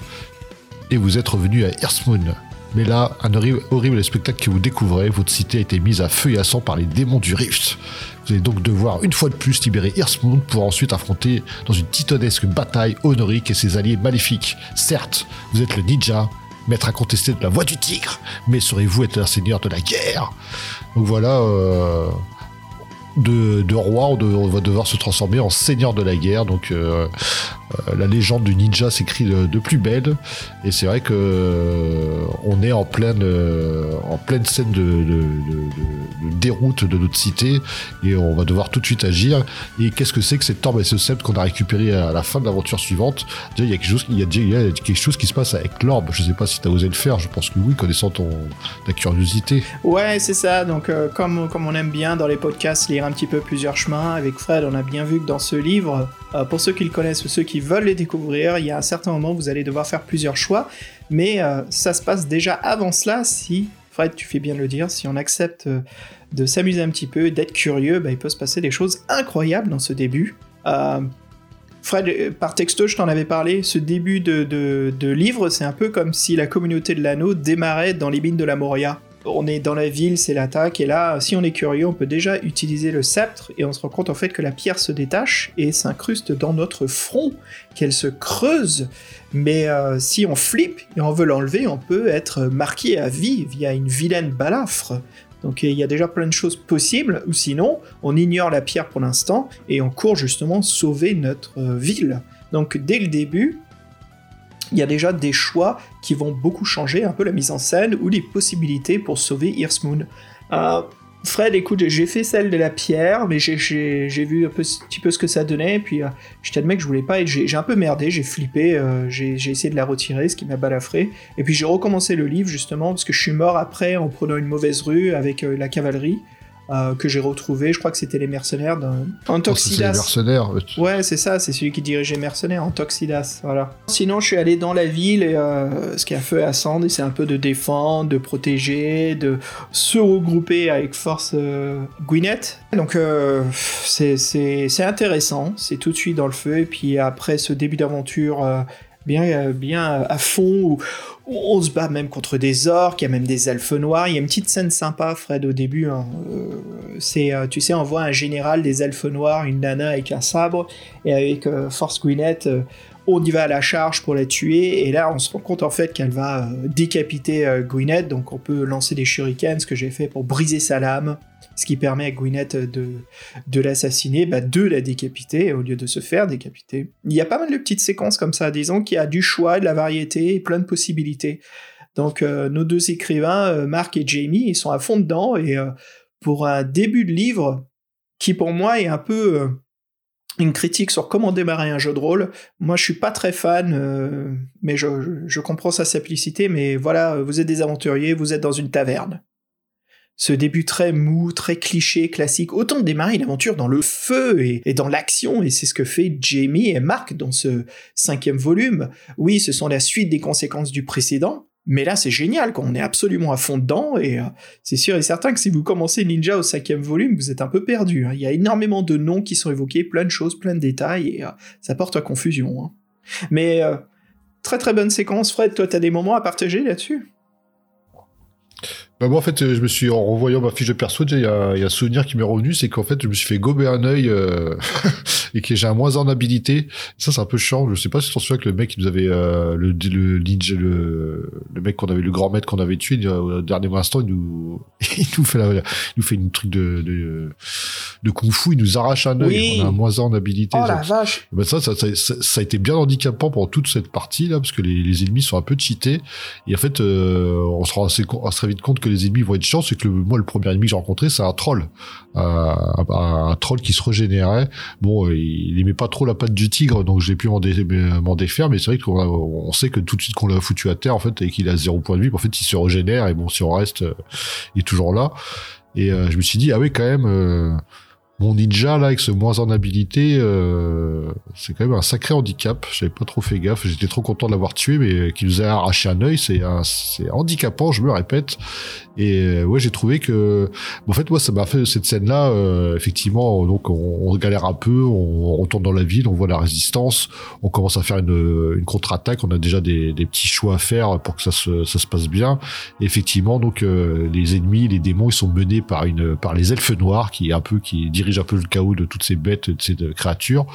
et vous êtes revenu à Earthmoon Mais là, un horrible, spectacle que vous découvrez, votre cité a été mise à feu et à sang par les démons du Rift. Vous allez donc devoir une fois de plus libérer Earthmoon pour ensuite affronter dans une titanesque bataille Honoric et ses alliés maléfiques. Certes, vous êtes le ninja, maître incontesté de la voix du tigre, mais saurez-vous être un seigneur de la guerre? Donc voilà, euh, de, roi, on, de- on va devoir se transformer en seigneur de la guerre. Donc euh, la légende du ninja s'écrit de, plus belle. Et c'est vrai que euh, on est en pleine, euh, en pleine scène de, déroute de notre cité et on va devoir tout de suite agir. Et qu'est-ce que c'est que cette orbe SE7 qu'on a récupéré à la fin de l'aventure suivante? Il y a quelque chose, y a quelque chose qui se passe avec l'orbe. Je sais pas si tu as osé le faire. Je pense que oui, connaissant ton ta curiosité. Ouais, c'est ça. Donc, euh, comme, comme on aime bien dans les podcasts lire un petit peu plusieurs chemins, avec Fred, on a bien vu que dans ce livre, euh, pour ceux qui le connaissent ou ceux qui veulent les découvrir, il y a un certain moment vous allez devoir faire plusieurs choix. Mais euh, ça se passe déjà avant cela si, Fred, tu fais bien de le dire, si on accepte euh, de s'amuser un petit peu, d'être curieux, bah, il peut se passer des choses incroyables dans ce début. Fred, par texto, je t'en avais parlé, ce début de- de livre, c'est un peu comme si la communauté de l'anneau démarrait dans les mines de la Moria. On est dans la ville, c'est l'attaque, et là, si on est curieux, on peut déjà utiliser le sceptre, et on se rend compte en fait que la pierre se détache et s'incruste dans notre front, qu'elle se creuse, mais euh, si on flippe et on veut l'enlever, on peut être marqué à vie via une vilaine balafre. Donc il y a déjà plein de choses possibles, ou sinon, on ignore la pierre pour l'instant et on court justement sauver notre euh, ville. Donc dès le début, il y a déjà des choix qui vont beaucoup changer un peu la mise en scène ou les possibilités pour sauver Earthmoon. Euh, Fred, écoute, j'ai fait celle de la pierre, mais j'ai- vu un petit peu ce que ça donnait, puis euh, je t'admets que je voulais pas, j'ai un peu merdé, j'ai flippé, euh, j'ai essayé de la retirer, ce qui m'a balafré, et puis j'ai recommencé le livre justement, parce que je suis mort après en prenant une mauvaise rue avec la cavalerie, euh, que j'ai retrouvé, je crois que c'était les mercenaires d'un... Oh, c'est les Antoxidas. mercenaires. Ouais, c'est ça, c'est celui qui dirigeait Mercenaires en Toxidas, voilà. Sinon, je suis allé dans la ville, et, euh, ce qui a feu à sang, et c'est un peu de défendre, de protéger, de se regrouper avec force euh, Gwyneth. Donc, euh, c'est intéressant, c'est tout de suite dans le feu, et puis après ce début d'aventure euh, bien, euh, bien à fond, où on se bat même contre des orques, il y a même des elfes noirs, il y a une petite scène sympa, Fred, au début, hein. Euh, c'est, euh, tu sais, on voit un général des elfes noirs, une nana avec un sabre, et avec euh, Force Gwyneth, euh, on y va à la charge pour la tuer, et là on se rend compte en fait qu'elle va euh, décapiter euh, Gwyneth, donc on peut lancer des shurikens, ce que j'ai fait pour briser sa lame, ce qui permet à Gwyneth de, l'assassiner, bah, de la décapiter au lieu de se faire décapiter. Il y a pas mal de petites séquences comme ça, disons qu'il a du choix, de la variété, et plein de possibilités. Donc euh, nos deux écrivains, euh, Marc et Jamie, ils sont à fond dedans, et euh, pour un début de livre, qui pour moi est un peu euh, une critique sur comment démarrer un jeu de rôle. Moi, je suis pas très fan, mais je comprends sa simplicité. Mais voilà, vous êtes des aventuriers, vous êtes dans une taverne. Ce début très mou, très cliché, classique. Autant démarrer l'aventure dans le feu et, et dans l'action, et c'est ce que fait Jamie et Mark dans ce cinquième volume. Oui, ce sont la suite des conséquences du précédent, mais là c'est génial, quand on est absolument à fond dedans, et euh, c'est sûr et certain que si vous commencez Ninja au cinquième volume, vous êtes un peu perdu. hein. Il y a énormément de noms qui sont évoqués, plein de choses, plein de détails, et euh, ça porte à confusion. hein. Mais euh, très très bonne séquence, Fred. Toi, t'as des moments à partager là-dessus? Bah moi en fait je me suis en revoyant ma fiche de perso il y a, il y a un souvenir qui m'est revenu c'est qu'en fait je me suis fait gober un œil euh, et que j'ai un moins en habilité ça c'est un peu chiant je sais pas si tu t'en souviens que le mec qui nous avait euh, le le le, le mec qu'on avait le grand maître qu'on avait tué euh, au dernier instant il nous il nous fait la, il nous fait une truc de de, de kung fu il nous arrache un œil Oui. on a un moins en habilité Oh ça. la vache Ben ça, ça, ça, ça- ça a été bien handicapant pendant toute cette partie là, parce que les, les ennemis sont un peu cheatés. Et en fait, euh, on se rend assez, rend vite compte que les ennemis vont être chiants. C'est que moi, le premier ennemi que j'ai rencontré, c'est un troll, Euh, un, un troll qui se régénérait. Bon, il aimait pas trop la patte du tigre, donc j'ai pu m'en dé- défaire. Mais c'est vrai qu'on on sait que tout de suite qu'on l'a foutu à terre, en fait, et qu'il a zéro point de vie, en fait, il se régénère. Et bon, si on reste, euh, il est toujours là. Et euh, je me suis dit, ah oui, quand même. Mon ninja là avec ce moins en habilité, euh, c'est quand même un sacré handicap. J'avais pas trop fait gaffe. J'étais trop content de l'avoir tué, mais qu'il nous a arraché un œil, c'est c'est handicapant. Je me répète. Et euh, ouais, j'ai trouvé que, en fait, moi, ça m'a fait cette scène-là. Euh, effectivement, donc on, galère un peu, on, retourne dans la ville, on voit la résistance, on commence à faire une, une contre-attaque. On a déjà des, des, petits choix à faire pour que ça se, ça se passe bien. Effectivement, donc euh, les ennemis, les démons, ils sont menés par une par les elfes noirs qui un peu qui dirigent un peu le chaos de toutes ces bêtes, de ces créatures.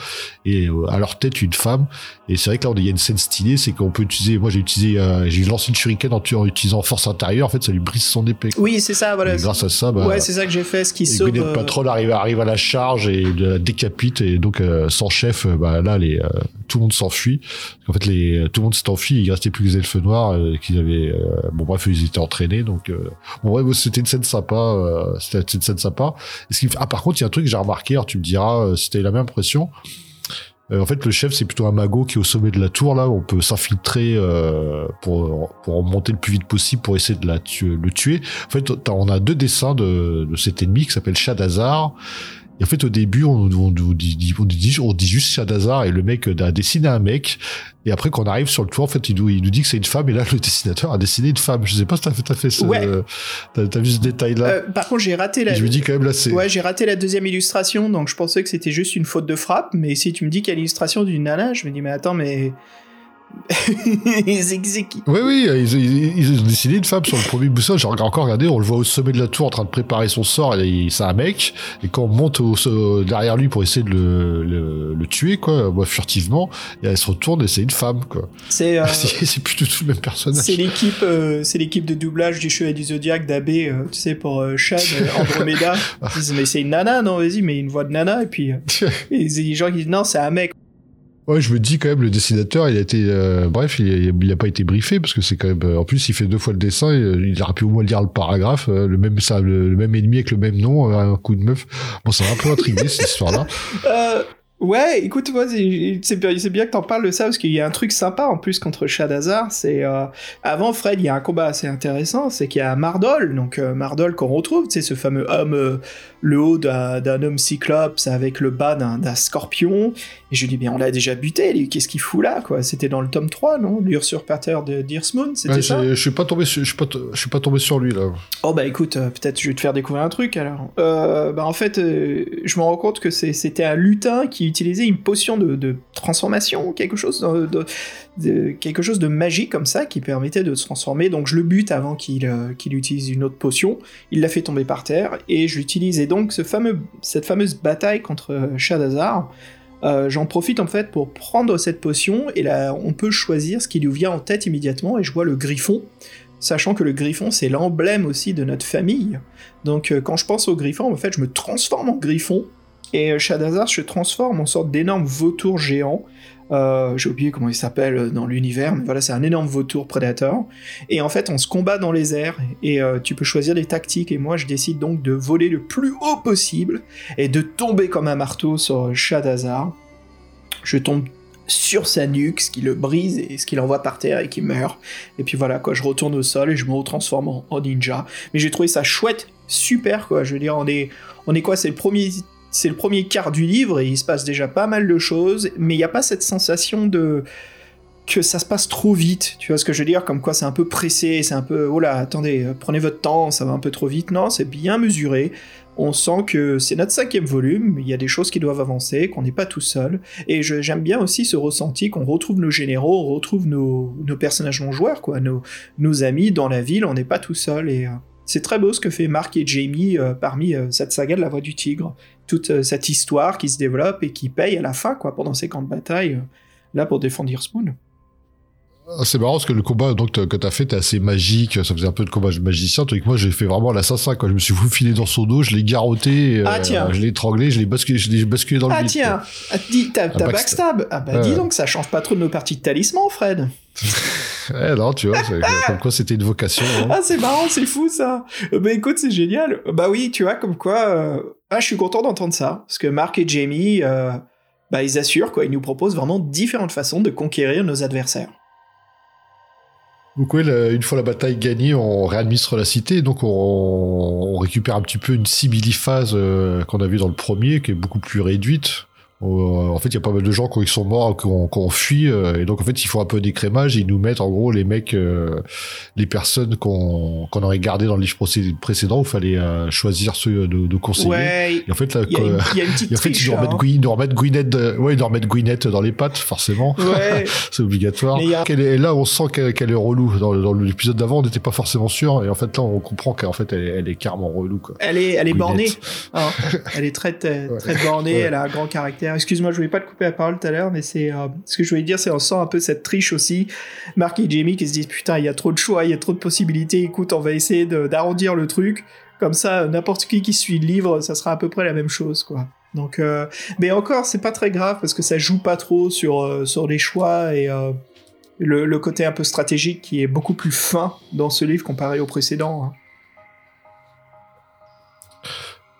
Et à leur tête, une femme. Et c'est vrai que là, il y a une scène stylée, c'est qu'on peut utiliser. Moi, j'ai utilisé, j'ai lancé une shuriken en, en utilisant force intérieure. En fait, ça lui brise son oui, c'est ça, voilà. grâce à ça, bah, ouais, c'est ça que j'ai fait, ce qui sauve. Le Patrol arrive, arrive à la charge et la décapite et donc euh, sans chef, euh, bah là, les, euh, tout le monde s'enfuit. En fait, les, tout le monde s'est enfui. Il restait plus que les elfes noirs qui avaient, bon bref, ils étaient entraînés. Donc, bon bref, c'était une scène sympa. c'était une scène sympa. ce qui, ah, par contre, il y a un truc que j'ai remarqué. Alors, tu me diras si t'as eu la même impression. Euh, en fait, le chef, c'est plutôt un magot qui est au sommet de la tour, là, où on peut s'infiltrer euh, pour, pour monter le plus vite possible pour essayer de le tuer. En fait, on a deux dessins de, de cet ennemi qui s'appelle Shadazar et en fait, au début, on, on, on, dit, on, dit, on dit juste Shadazar et le mec a dessiné un mec. Et après, quand on arrive sur le tour, en fait, il nous, il nous dit que c'est une femme. Et là, le dessinateur a dessiné une femme. Je sais pas si t'as fait, as fait ce, ouais. t'as, vu ce détail-là? Euh, par contre, j'ai raté la. je me dis quand même là, c'est. Ouais, j'ai raté la deuxième illustration. Donc, je pensais que c'était juste une faute de frappe. Mais si tu me dis qu'il y a l'illustration d'une nana, je me dis, mais attends, mais ils Oui, oui, ils, ont décidé une femme sur le premier boussole. J'ai encore regardé, on le voit au sommet de la tour en train de préparer son sort. Et c'est un mec. Et quand on monte au, derrière lui pour essayer de le, le, tuer, quoi, moi, furtivement, et elle se retourne et c'est une femme, quoi. C'est euh, plus du tout le même personnage. C'est l'équipe, euh, c'est l'équipe de doublage du Chevalier du Zodiac d'AB, euh, tu sais, pour Chad, Andromeda. ils disent, mais c'est une nana, non, vas-y, mais une voix de nana. Et puis, et les gens qui disent, non, c'est un mec. Ouais, je me dis quand même le dessinateur, il a été, euh, bref, il, il a pas été briefé parce que c'est quand même, euh, en plus, il fait deux fois le dessin, il aurait pu au moins lire le paragraphe, euh, le même ça, le, même ennemi avec le même nom, un coup de meuf. Bon, ça m'a un peu intrigué cette histoire-là. Ouais, écoute, moi, c'est bien, bien que t'en parles de ça, parce qu'il y a un truc sympa en plus contre Shadazar, c'est... Euh, avant Fred, il y a un combat assez intéressant, c'est qu'il y a Mardol, donc euh, Mardol qu'on retrouve, c'est ce fameux homme, euh, le haut d'un homme cyclope avec le bas d'un scorpion, et je lui dis, mais on l'a déjà buté, qu'est-ce qu'il fout là, quoi? C'était dans le tome 3, non? L'usurpateur de Deersmoon, c'était ça? Je suis pas tombé sur, je suis pas, je suis pas tombé sur lui, là. Oh bah écoute, peut-être je vais te faire découvrir un truc, alors. bah en fait, je me rends compte que c'était un lutin qui utiliser une potion de, transformation, quelque chose de, quelque chose de magique comme ça qui permettait de se transformer. Donc je le bute avant qu'il euh, utilise une autre potion. Il l'a fait tomber par terre et j'utilisais donc ce fameux, cette fameuse bataille contre Shadazar. Euh, J'en profite en fait pour prendre cette potion et là on peut choisir ce qui lui vient en tête immédiatement et je vois le griffon sachant que le griffon c'est l'emblème aussi de notre famille. Donc euh, quand je pense au griffon, en fait je me transforme en griffon et euh, Shadazar se transforme en sorte d'énorme vautour géant. Euh, j'ai oublié comment il s'appelle dans l'univers, mais voilà, c'est un énorme vautour prédateur. Et en fait, on se combat dans les airs, et euh, tu peux choisir des tactiques, et moi je décide donc de voler le plus haut possible, et de tomber comme un marteau sur Shadazar. Je tombe sur sa nuque, ce qui le brise et ce qui l'envoie par terre et qui meurt. Et puis voilà, quoi, je retourne au sol et je me retransforme en, en ninja. Mais j'ai trouvé ça chouette, super, quoi. Je veux dire, on est, on est quoi C'est le premier c'est le premier quart du livre et il se passe déjà pas mal de choses, mais il n'y a pas cette sensation de que ça se passe trop vite, tu vois ce que je veux dire, comme quoi c'est un peu pressé, c'est un peu, oh là, attendez, euh, prenez votre temps, ça va un peu trop vite, non, c'est bien mesuré, on sent que c'est notre cinquième volume, il y a des choses qui doivent avancer, qu'on n'est pas tout seul, et j'aime bien aussi ce ressenti qu'on retrouve nos généraux, on retrouve nos, personnages non-joueurs, quoi, nos, amis dans la ville, on n'est pas tout seul, et... Euh, c'est très beau ce que fait Mark et Jamie euh, parmi cette saga de la Voix du Tigre toute euh, cette histoire qui se développe et qui paye à la fin, quoi, pendant ces camps de bataille, euh, là, pour défendre Earthmoon. Ah, c'est marrant parce que le combat donc que t'as fait était assez magique, ça faisait un peu de combat magicien. Tandis que moi j'ai fait vraiment l'assassin quand je me suis faufilé dans son dos, je l'ai garrotté, ah, euh, je l'ai étranglé, je l'ai basculé, je l'ai basculé dans le ah, tiens, ah, t'as backstab. Ah bah dis donc, ça change pas trop de nos parties de talisman, Fred. eh non, tu vois, comme quoi c'était une vocation. Hein. Ah c'est marrant, c'est fou ça. Bah écoute, c'est génial. Bah oui, tu vois, comme quoi. Ah, je suis content d'entendre ça parce que Mark et Jamie, euh, bah ils assurent quoi, ils nous proposent vraiment différentes façons de conquérir nos adversaires. Oui, une fois la bataille gagnée, on réadministre la cité, donc on, on récupère un petit peu une simili-phase euh, qu'on a vue dans le premier, qui est beaucoup plus réduite. Euh, en fait, il y a pas mal de gens qui sont morts, qui ont, qui ont fui, euh, et donc en fait, ils font un peu d'écrémage, et ils nous mettent en gros les mecs, euh, les personnes qu'on qu'on aurait gardées dans le livre précédent, où il fallait euh, choisir ceux de, de conseiller. Ouais, Et en fait, là, il y, a une- quoi- il y a une petite et en fait, ils nous remettent, hein. Nous remettent Gwyneth, ouais, ils remettent Gwyneth dans les pattes, forcément. Ouais, C'est obligatoire. A- est, là, on sent qu'elle est relou. Dans, dans l'épisode d'avant, on n'était pas forcément sûr. Et en fait, là, on comprend qu'en fait, elle, est- elle est carrément relou. Quoi. elle est, elle est bornée. Hein. Elle est très, très, très bornée. Elle a un grand caractère. Excuse-moi, je voulais pas te couper la parole tout à l'heure, mais c'est euh, ce que je voulais dire, c'est on sent un peu cette triche aussi. Mark et Jamie qui se disent putain, il y a trop de choix, il y a trop de possibilités. Écoute, on va essayer d'arrondir le truc. Comme ça, n'importe qui qui suit le livre, ça sera à peu près la même chose, quoi. Donc, euh, mais encore, c'est pas très grave parce que ça joue pas trop sur euh, sur les choix et le, le côté un peu stratégique qui est beaucoup plus fin dans ce livre comparé au précédent. hein.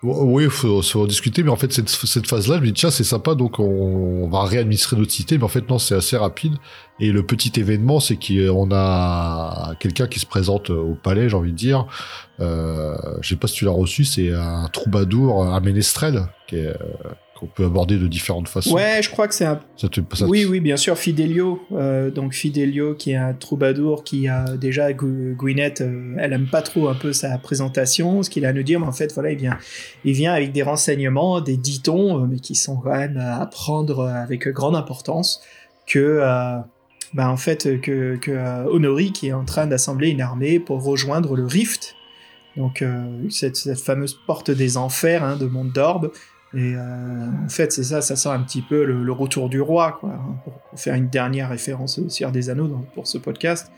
Oui, faut, faut en discuter. Mais en fait, cette, phase-là, je me dis, tiens, c'est sympa. Donc, on, va réadministrer notre cité. Mais en fait, non, c'est assez rapide. Et le petit événement, c'est qu'on a quelqu'un qui se présente au palais, j'ai envie de dire. Euh, je sais pas si tu l'as reçu. C'est un troubadour, un ménestrel, qui est, euh, qu'on peut aborder de différentes façons. Ouais, je crois que c'est un Ça te- ça te- Oui, oui, bien sûr, Fidelio. euh, donc Fidelio, qui est un troubadour, qui a déjà Gwyneth, euh, elle aime pas trop un peu sa présentation, ce qu'il a à nous dire, mais en fait, voilà, il vient, il vient avec des renseignements, des ditons, euh, mais qui sont quand même à prendre avec grande importance, que, bah, en fait, que, que Honori, qui est en train d'assembler une armée pour rejoindre le Rift, donc euh, cette, cette fameuse porte des enfers hein, de Monde d'Orbe, et euh, en fait, c'est ça, ça sent un petit peu le, retour du roi, quoi, hein, pour, faire une dernière référence au Seigneur des Anneaux pour ce podcast.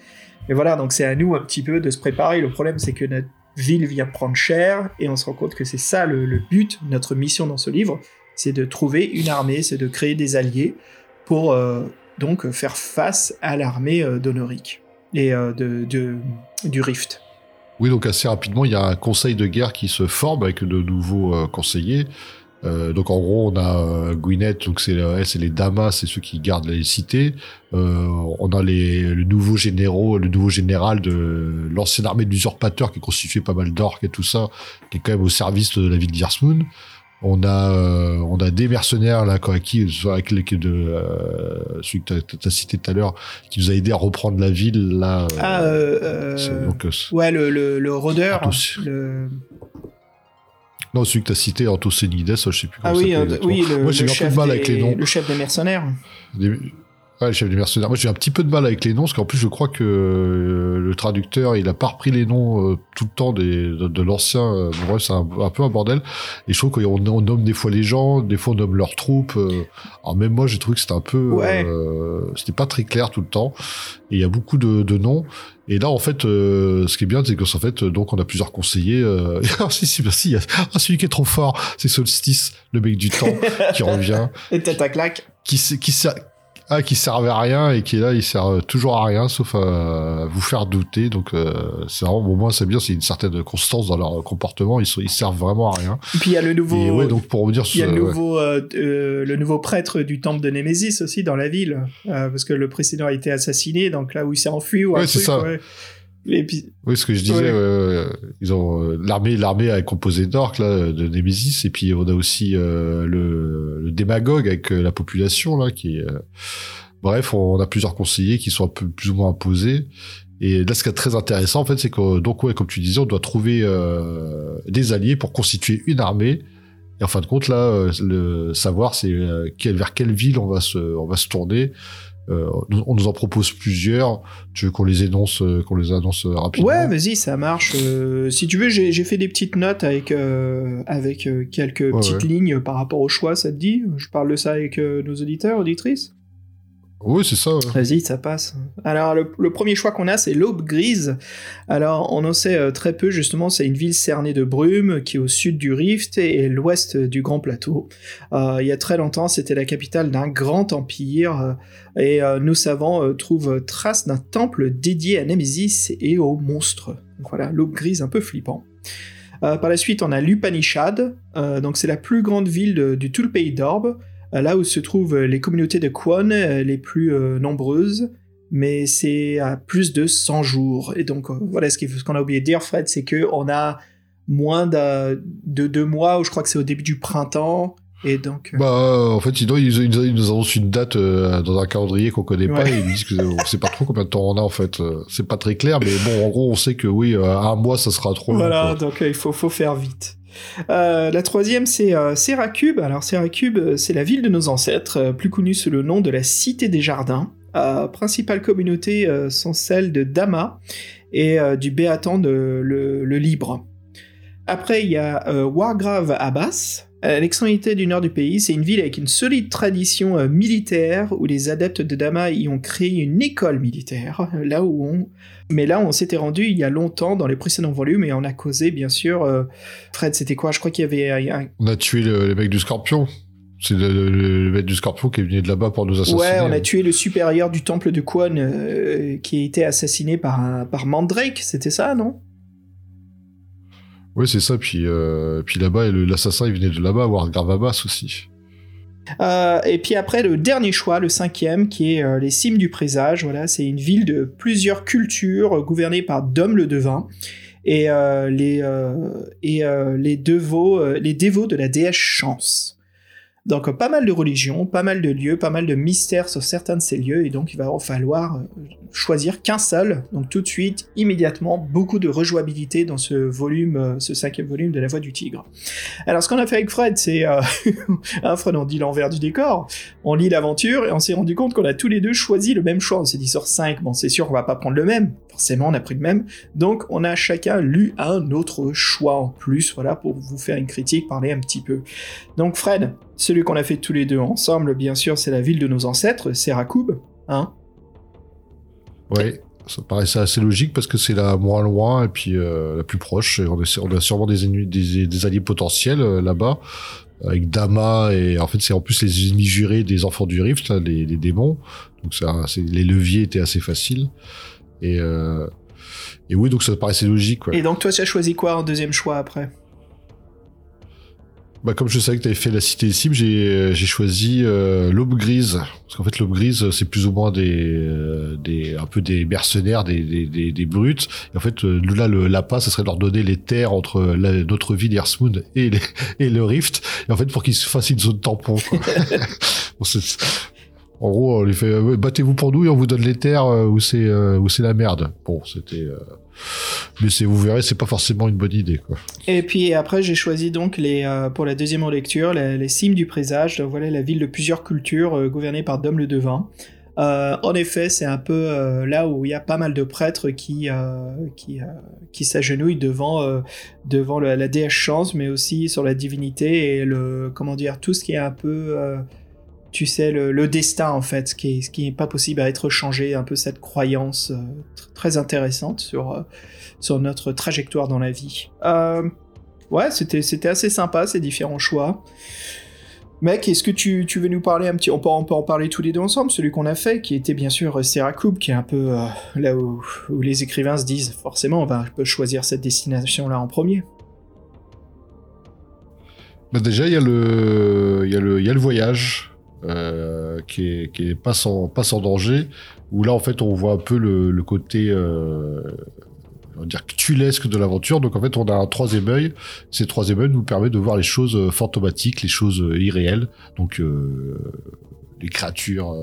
Et voilà, donc c'est à nous un petit peu de se préparer. Le problème, c'est que notre ville vient prendre cher, et on se rend compte que c'est ça le, but, notre mission dans ce livre, c'est de trouver une armée, c'est de créer des alliés pour euh, donc faire face à l'armée euh, d'Honoric et euh, de, du Rift. Oui, donc assez rapidement, il y a un conseil de guerre qui se forme avec de nouveaux conseillers. Euh, donc en gros, on a euh, Gwyneth, donc c'est euh, elle, c'est les Damas, c'est ceux qui gardent les cités. Euh, on a les le nouveau généraux, le nouveau général de l'ancienne armée de l'usurpateur qui est constitué pas mal d'orques et tout ça, qui est quand même au service de la ville d'Irsmoon. On a euh, on a des mercenaires là quoi, qui avec les de euh, celui que tu as cité tout à l'heure qui nous a aidé à reprendre la ville là. Ah, euh, euh, donc, ouais, le, le, le rôdeur, le... Non, celui que t'as cité, Antocénides, je sais plus Ah comment oui, ça euh, oui, le, Moi, j'ai le eu un peu chef de mal avec des- les noms. le chef des mercenaires. Des- Ouais, le chef des mercenaires. Moi, j'ai un petit peu de mal avec les noms, parce qu'en plus, je crois que euh, le traducteur, il a pas repris les noms euh, tout le temps des, de, de l'ancien. euh, bon, bref, c'est un, un peu un bordel. Et je trouve qu'on on nomme des fois les gens, des fois on nomme leurs troupes. euh. alors même moi, j'ai trouvé que c'était un peu, Ouais. euh, c'était pas très clair tout le temps. Et il y a beaucoup de, de noms. Et là, en fait, euh, ce qui est bien, c'est qu'en fait, donc, on a plusieurs conseillers. Euh... ah, si, si, merci. a- Ah, celui qui est trop fort, c'est Solstice, le mec du temps, qui revient Et tête à claque. qui qui ser- ah, qui servait à rien et qui là il sert toujours à rien sauf à vous faire douter donc euh, c'est vraiment au moins c'est bien c'est une certaine constance dans leur comportement ils, sont, ils servent vraiment à rien Et puis il y a le nouveau, et ouais donc pour revenir il y a le ouais. nouveau, euh, euh, le nouveau prêtre du temple de Némésis aussi dans la ville, euh, parce que le précédent a été assassiné, donc là où il s'est enfui ou Ouais, c'est ça. Ouais. Et puis, oui ce que je disais Ouais. ouais. ils ont euh, l'armée l'armée est composée d'orques là de Nemesis et puis on a aussi euh, le, le démagogue avec euh, la population là qui est euh, bref on a plusieurs conseillers qui sont un peu plus ou moins imposés Et là, ce qui est très intéressant, en fait, c'est que, donc, ouais, comme tu disais, on doit trouver euh, des alliés pour constituer une armée. Et en fin de compte, là, euh, le savoir, c'est euh, quel- vers quelle ville on va se, on va se tourner. Euh, on nous en propose plusieurs. Tu veux qu'on les énonce, euh, qu'on les annonce euh, rapidement Ouais, vas-y, ça marche. Euh, si tu veux, j'ai fait des petites notes avec, euh, avec quelques Ouais, petites ouais. lignes par rapport au choix, ça te dit? Je parle de ça avec nos auditeurs, auditrices? Oui, c'est ça. Vas-y, ça passe. Alors, le, premier choix qu'on a, c'est l'Aube Grise. Alors, on en sait euh, très peu, justement, c'est une ville cernée de brume qui est au sud du Rift et, et l'ouest du Grand Plateau. Euh, il y a très longtemps, c'était la capitale d'un grand empire, euh, et nos savants trouvent trace d'un temple dédié à Nemesis et aux monstres. Donc voilà, l'Aube Grise un peu flippant. Par la suite, on a l'Upanishad, donc c'est la plus grande ville de- du tout le pays d'Orbe, là où se trouvent les communautés de Kwon euh, les plus euh, nombreuses, mais c'est à plus de 100 jours. Et donc, euh, voilà ce qu'on a oublié de dire, Fred, c'est que on a moins de, deux mois, ou je crois que c'est au début du printemps. Et donc. Euh, bah, en fait, ils, ils, nous annoncent une date dans un calendrier qu'on connaît pas et ils disent que on sait pas trop combien de temps on a, en fait. C'est pas très clair, mais bon, en gros, on sait que oui, un mois, ça sera trop long. Voilà, donc il faut, faut faire vite. Euh, la troisième, c'est euh, Seracube. Alors, Seracube, euh, c'est la ville de nos ancêtres, plus connue sous le nom de la Cité des Jardins. principales communautés sont celles de Dama et du Béatan de le, le, Libre. Après, il y a Wargrave Abbas, à l'extrémité du nord du pays, c'est une ville avec une solide tradition euh, militaire où les adeptes de Dama y ont créé une école militaire. Là où on, mais là on s'était rendu il y a longtemps dans les précédents volumes et on a causé bien sûr. Euh, Fred, c'était quoi? Je crois qu'il y avait. Un... On a tué le, les mecs du Scorpion. C'est le, du Scorpion qui est venu de là-bas pour nous assassiner. Ouais, on a tué le supérieur du temple de euh, qui a été assassiné par, un, par Mandrake, c'était ça, non? Oui, c'est ça. Puis, euh, puis là-bas, l'assassin, il venait de là-bas, voir Gravabas aussi. Euh, et puis après, le dernier choix, le cinquième, qui est euh, les cimes du présage. Voilà, c'est une ville de plusieurs cultures gouvernée par Dom le Devin. Et, les, et les, les dévots de la déesse Chance. Donc pas mal de religions, pas mal de lieux, pas mal de mystères sur certains de ces lieux, et donc il va falloir euh, choisir qu'un seul, donc tout de suite, immédiatement, beaucoup de rejouabilité dans ce volume, euh, ce cinquième volume de La Voix du Tigre. Alors ce qu'on a fait avec Fred, c'est... Euh, hein, Fred, on dit l'envers du décor, on lit l'aventure, et on s'est rendu compte qu'on a tous les deux choisi le même choix, on s'est dit sur 5, bon c'est sûr qu'on va pas prendre le même, forcément on a pris le même, donc on a chacun lu un autre choix en plus, voilà, pour vous faire une critique, parler un petit peu. Donc Fred, celui qu'on a fait tous les deux ensemble, bien sûr, c'est la ville de nos ancêtres, Serakoub, hein? Oui, ça paraissait assez logique parce que c'est la moins loin et puis euh, la plus proche. on, a, sûrement des, alliés potentiels euh, là-bas avec Dama et en fait c'est en plus les ennemis jurés des enfants du Rift, les, démons. Donc ça, les leviers étaient assez faciles et euh, et oui donc ça paraissait logique. Et donc toi tu as choisi quoi en deuxième choix après? Bah, comme je savais que tu avais fait la cité des cibles, j'ai, j'ai choisi euh, l'aube grise. Parce qu'en fait, l'aube grise, c'est plus ou moins des, euh, des un peu des mercenaires, des, des, des, des brutes. Et en fait, euh, là, le l'appât, ça serait de leur donner les terres entre la, notre ville d'Earthmoon et, les, et le Rift. Et en fait, pour qu'ils se fassent une zone tampon. Quoi. en gros, on lui fait battez-vous pour nous et on vous donne les terres où c'est où c'est la merde. Bon, c'était mais vous verrez, c'est pas forcément une bonne idée. Et puis après, j'ai choisi donc les, euh, pour la deuxième lecture les, cimes du présage. Voilà la ville de plusieurs cultures euh, gouvernée par Dom le Devin. Euh, en effet, c'est un peu là où il y a pas mal de prêtres qui qui, qui s'agenouillent devant devant la déesse chance, mais aussi sur la divinité et le comment dire tout ce qui est un peu tu sais, le, destin, en fait, ce qui, n'est pas possible à être changé, un peu cette croyance euh, très intéressante sur, euh, sur notre trajectoire dans la vie. Euh, ouais, c'était assez sympa, ces différents choix. Mec, est-ce que tu, veux nous parler un petit... On peut, on peut en parler tous les deux ensemble, celui qu'on a fait, qui était bien sûr Serakoub, qui est un peu là où, les écrivains se disent, forcément, on va choisir cette destination-là en premier. Bah déjà, il y, y, y a le voyage euh, qui, est, pas sans danger où là en fait on voit un peu le, côté euh, on va dire tulesque de l'aventure. Donc en fait on a un troisième œil. Ces troisième œil nous permet de voir les choses euh, fantomatiques les choses euh, irréelles. Donc euh, les créatures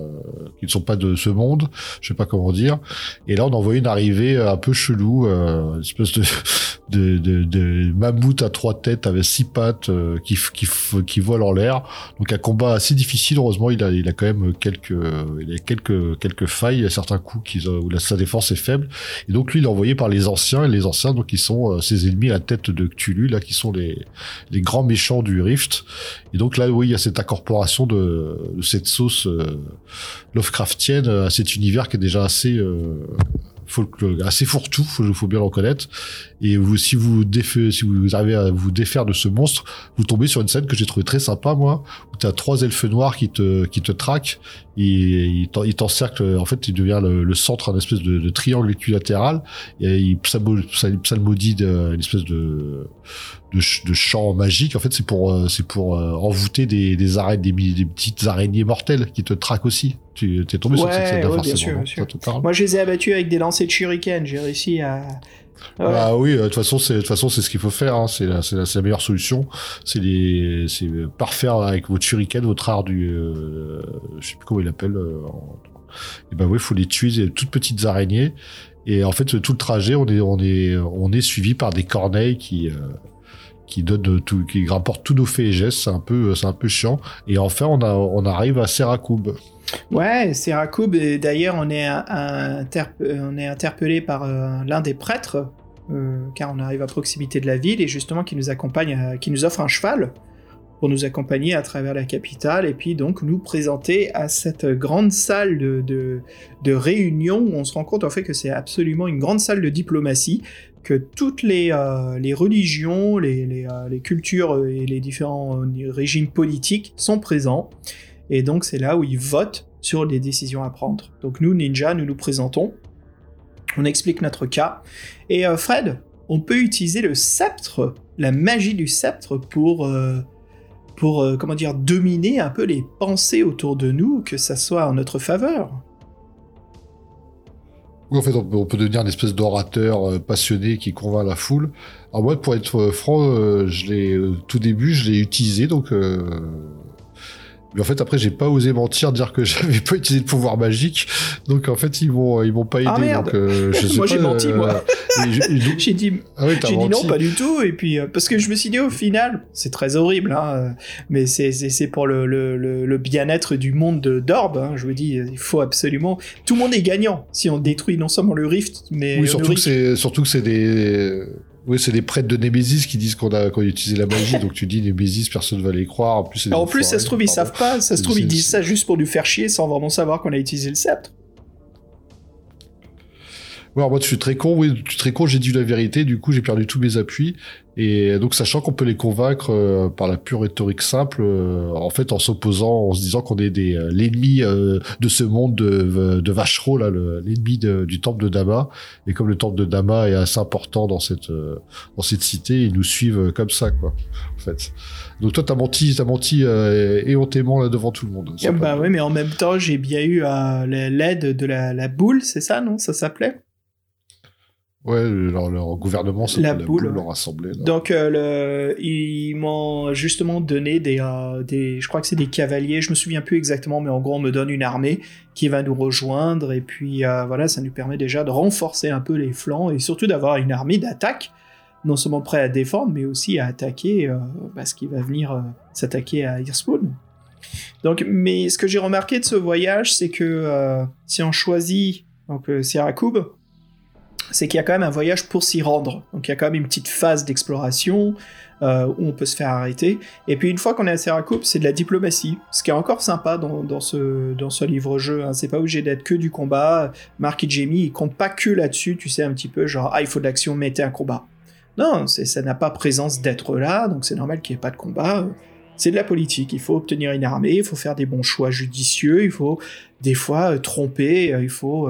qui ne sont pas de ce monde, je sais pas comment dire. Et là, on en voit une arrivée un peu chelou, une espèce de de, de, de mammouth à trois têtes avec six pattes euh, qui, qui, qui volent en l'air. Donc un combat assez difficile. Heureusement, il a, il a quand même quelques, il a quelques, quelques failles. Il y a certains coups qui, où sa défense est faible. Et donc lui, il est envoyé par les anciens. Et les anciens, donc, ils sont euh, ses ennemis à la tête de Cthulhu, là, qui sont les, les grands méchants du Rift. Et donc là, oui, il y a cette incorporation de, de cette sauce euh, Lovecraftienne à cet univers qui est déjà assez assez fourre-tout, faut, faut bien le reconnaître. Et vous, si vous défait, si vous arrivez à vous défaire de ce monstre, vous tombez sur une scène que j'ai trouvé très sympa, moi, où t'as trois elfes noirs qui te, qui te traquent, et ils t'encerclent, en fait, il devient le, centre, un espèce de, de triangle équilatéral, et il psalmodie une espèce de, de, de champs magiques. En fait, c'est pour, euh, c'est pour euh, envoûter des, des arènes, des, des, petites araignées mortelles qui te traquent aussi. Tu es tombé sur cette scène ouais, bien sûr, bien sûr. Moi, je les ai abattus avec des lancers de shuriken. J'ai réussi à. Bah oui, de toute façon, c'est de toute façon c'est ce qu'il faut faire. Hein. C'est la, la, la, meilleure solution. C'est les, c'est parfaire avec votre shuriken, votre art du, euh, je sais plus comment il l'appelle. et ben oui, faut les tuer, des toutes petites araignées. Et en fait, tout le trajet, on est, on est, on est suivi par des corneilles qui, qui donne tout, rapporte tous nos faits et gestes. C'est un peu, c'est un peu chiant. Et enfin, on, arrive à Serakoub. Ouais, Serakoub. Et d'ailleurs, on est on est interpellé par euh, l'un des prêtres, euh, car on arrive à proximité de la ville et justement qui nous accompagne, euh, qui nous offre un cheval pour nous accompagner à travers la capitale et puis donc nous présenter à cette grande salle de, de, de réunion où on se rend compte en fait que c'est absolument une grande salle de diplomatie que toutes les, euh, religions, euh, les, cultures et les différents euh, régimes politiques sont présents. Et donc c'est là où ils votent sur les décisions à prendre. Donc nous, Ninja, nous nous présentons, on explique notre cas. Et Fred, on peut utiliser le sceptre, la magie du sceptre pour... pour comment dire dominer un peu les pensées autour de nous, que ça soit en notre faveur. Oui, en fait, on peut, devenir une espèce d'orateur euh, passionné qui convainc la foule. Alors moi, pour être euh, franc, euh, je l'ai tout début, je l'ai utilisé, donc mais en fait, après, j'ai pas osé mentir, dire que j'avais pas utilisé de pouvoir magique. Donc, en fait, ils m'ont, ils m'ont pas aidé. Ah merde. Donc, euh, je sais moi, j'ai menti, euh, moi. j'ai dit, ah j'ai dit non, pas du tout. Et puis, euh, parce que je me suis dit, au final, c'est très horrible, hein, euh, mais c'est, c'est, pour le, le, le, le bien-être du monde de d'Orb. Hein, je vous dis, il faut absolument. Tout le monde est gagnant si on détruit non seulement le Rift, mais. Oui, surtout que surtout que c'est des. Oui, c'est des prêtres de Némésis qui disent qu'on a, qu'on a utilisé la magie, donc tu dis Némésis, personne va les croire. En plus, En ça se trouve, ils savent pas. Ça se trouve, ils disent ça juste pour nous faire chier sans vraiment savoir qu'on a utilisé le sceptre. Ouais, alors moi, je suis très con. Oui, je suis très con. J'ai dit la vérité. Du coup, j'ai perdu tous mes appuis. Et donc, sachant qu'on peut les convaincre euh, par la pure rhétorique simple, euh, en fait, en s'opposant, en se disant qu'on est des euh, l'ennemi de ce monde de, de Vachereau, là, le- l'ennemi du temple de Dama. Et comme le temple de Dama est assez important dans cette dans cette cité, ils nous suivent comme ça, quoi. En fait. Donc toi, t'as menti, t'as menti éhontément là devant tout le monde. Ah, bah ouais, mais en même temps, j'ai bien eu l'aide de la, la boule, c'est ça, non? Ça s'appelait? Ouais, leur, leur gouvernement, c'est La la, boule, boule, ouais. leur assemblée. là. Donc, euh, le, ils m'ont justement donné des, euh, des. Je crois que c'est des cavaliers, je me souviens plus exactement, mais en gros, on me donne une armée qui va nous rejoindre, et puis euh, voilà, ça nous permet déjà de renforcer un peu les flancs, et surtout d'avoir une armée d'attaque, non seulement prêt à défendre, mais aussi à attaquer, euh, parce qu'il va venir s'attaquer à Earspawn. Donc, mais ce que j'ai remarqué de ce voyage, c'est que si on choisit donc Serakoub, c'est qu'il y a quand même un voyage pour s'y rendre. Donc il y a quand même une petite phase d'exploration euh, où on peut se faire arrêter. Et puis une fois qu'on est à Serakoub, c'est de la diplomatie, ce qui est encore sympa dans, dans ce, dans ce livre-jeu. Hein. C'est pas obligé d'être que du combat. Mark et Jamie, ils comptent pas que là-dessus, tu sais, un petit peu genre, ah, il faut de l'action, mettez un combat. Non, ça n'a pas présence d'être là, donc c'est normal qu'il n'y ait pas de combat. C'est de la politique, il faut obtenir une armée, il faut faire des bons choix judicieux, il faut des fois euh, tromper, euh, il faut,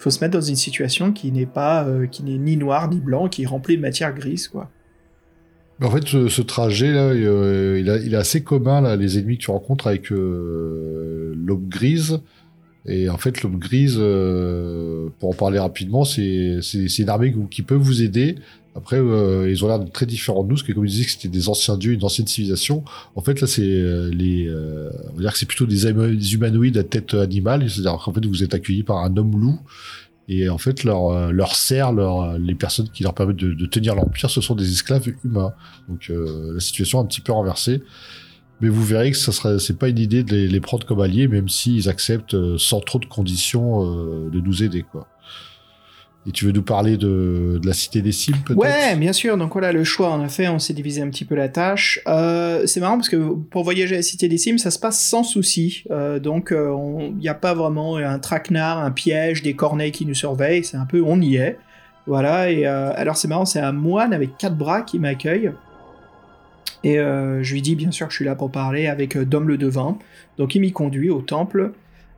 faut se mettre dans une situation qui n'est pas, euh, qui n'est ni noir ni blanc, qui est remplie de matière grise, quoi. En fait, ce, trajet là, euh, il, est assez commun là, les ennemis que tu rencontres avec euh, l'aube grise. Et en fait, l'aube grise, pour en parler rapidement, c'est une armée qui peut vous aider. Après, euh, ils ont l'air très différents de nous, parce que comme ils disaient que c'était des anciens dieux, une ancienne civilisation. En fait, là, c'est euh, les, euh, on va dire que c'est plutôt des, huma- des humanoïdes à tête animale. C'est-à-dire qu'en fait, vous êtes accueillis par un homme loup. Et en fait, leur, euh, leur les personnes qui leur permettent de, de tenir l'empire, ce sont des esclaves humains. Donc la situation est un petit peu renversée. Mais vous verrez que ça serait, c'est pas une idée de les, prendre comme alliés, même s'ils acceptent sans trop de conditions de nous aider, quoi. Et tu veux nous parler de, la cité des cimes, peut-être? Ouais, bien sûr. Donc voilà, le choix, a fait, on s'est divisé un petit peu la tâche. Euh, c'est marrant parce que pour voyager à la Cité des Cimes, ça se passe sans souci. Euh, donc il n'y a pas vraiment un traquenard, un piège, des corneilles qui nous surveillent. C'est un peu, on y est. Voilà. Et euh, alors c'est marrant, c'est un moine avec quatre bras qui m'accueille. Et euh, je lui dis bien sûr je suis là pour parler avec euh, Dom le Devin. Donc il m'y conduit au temple.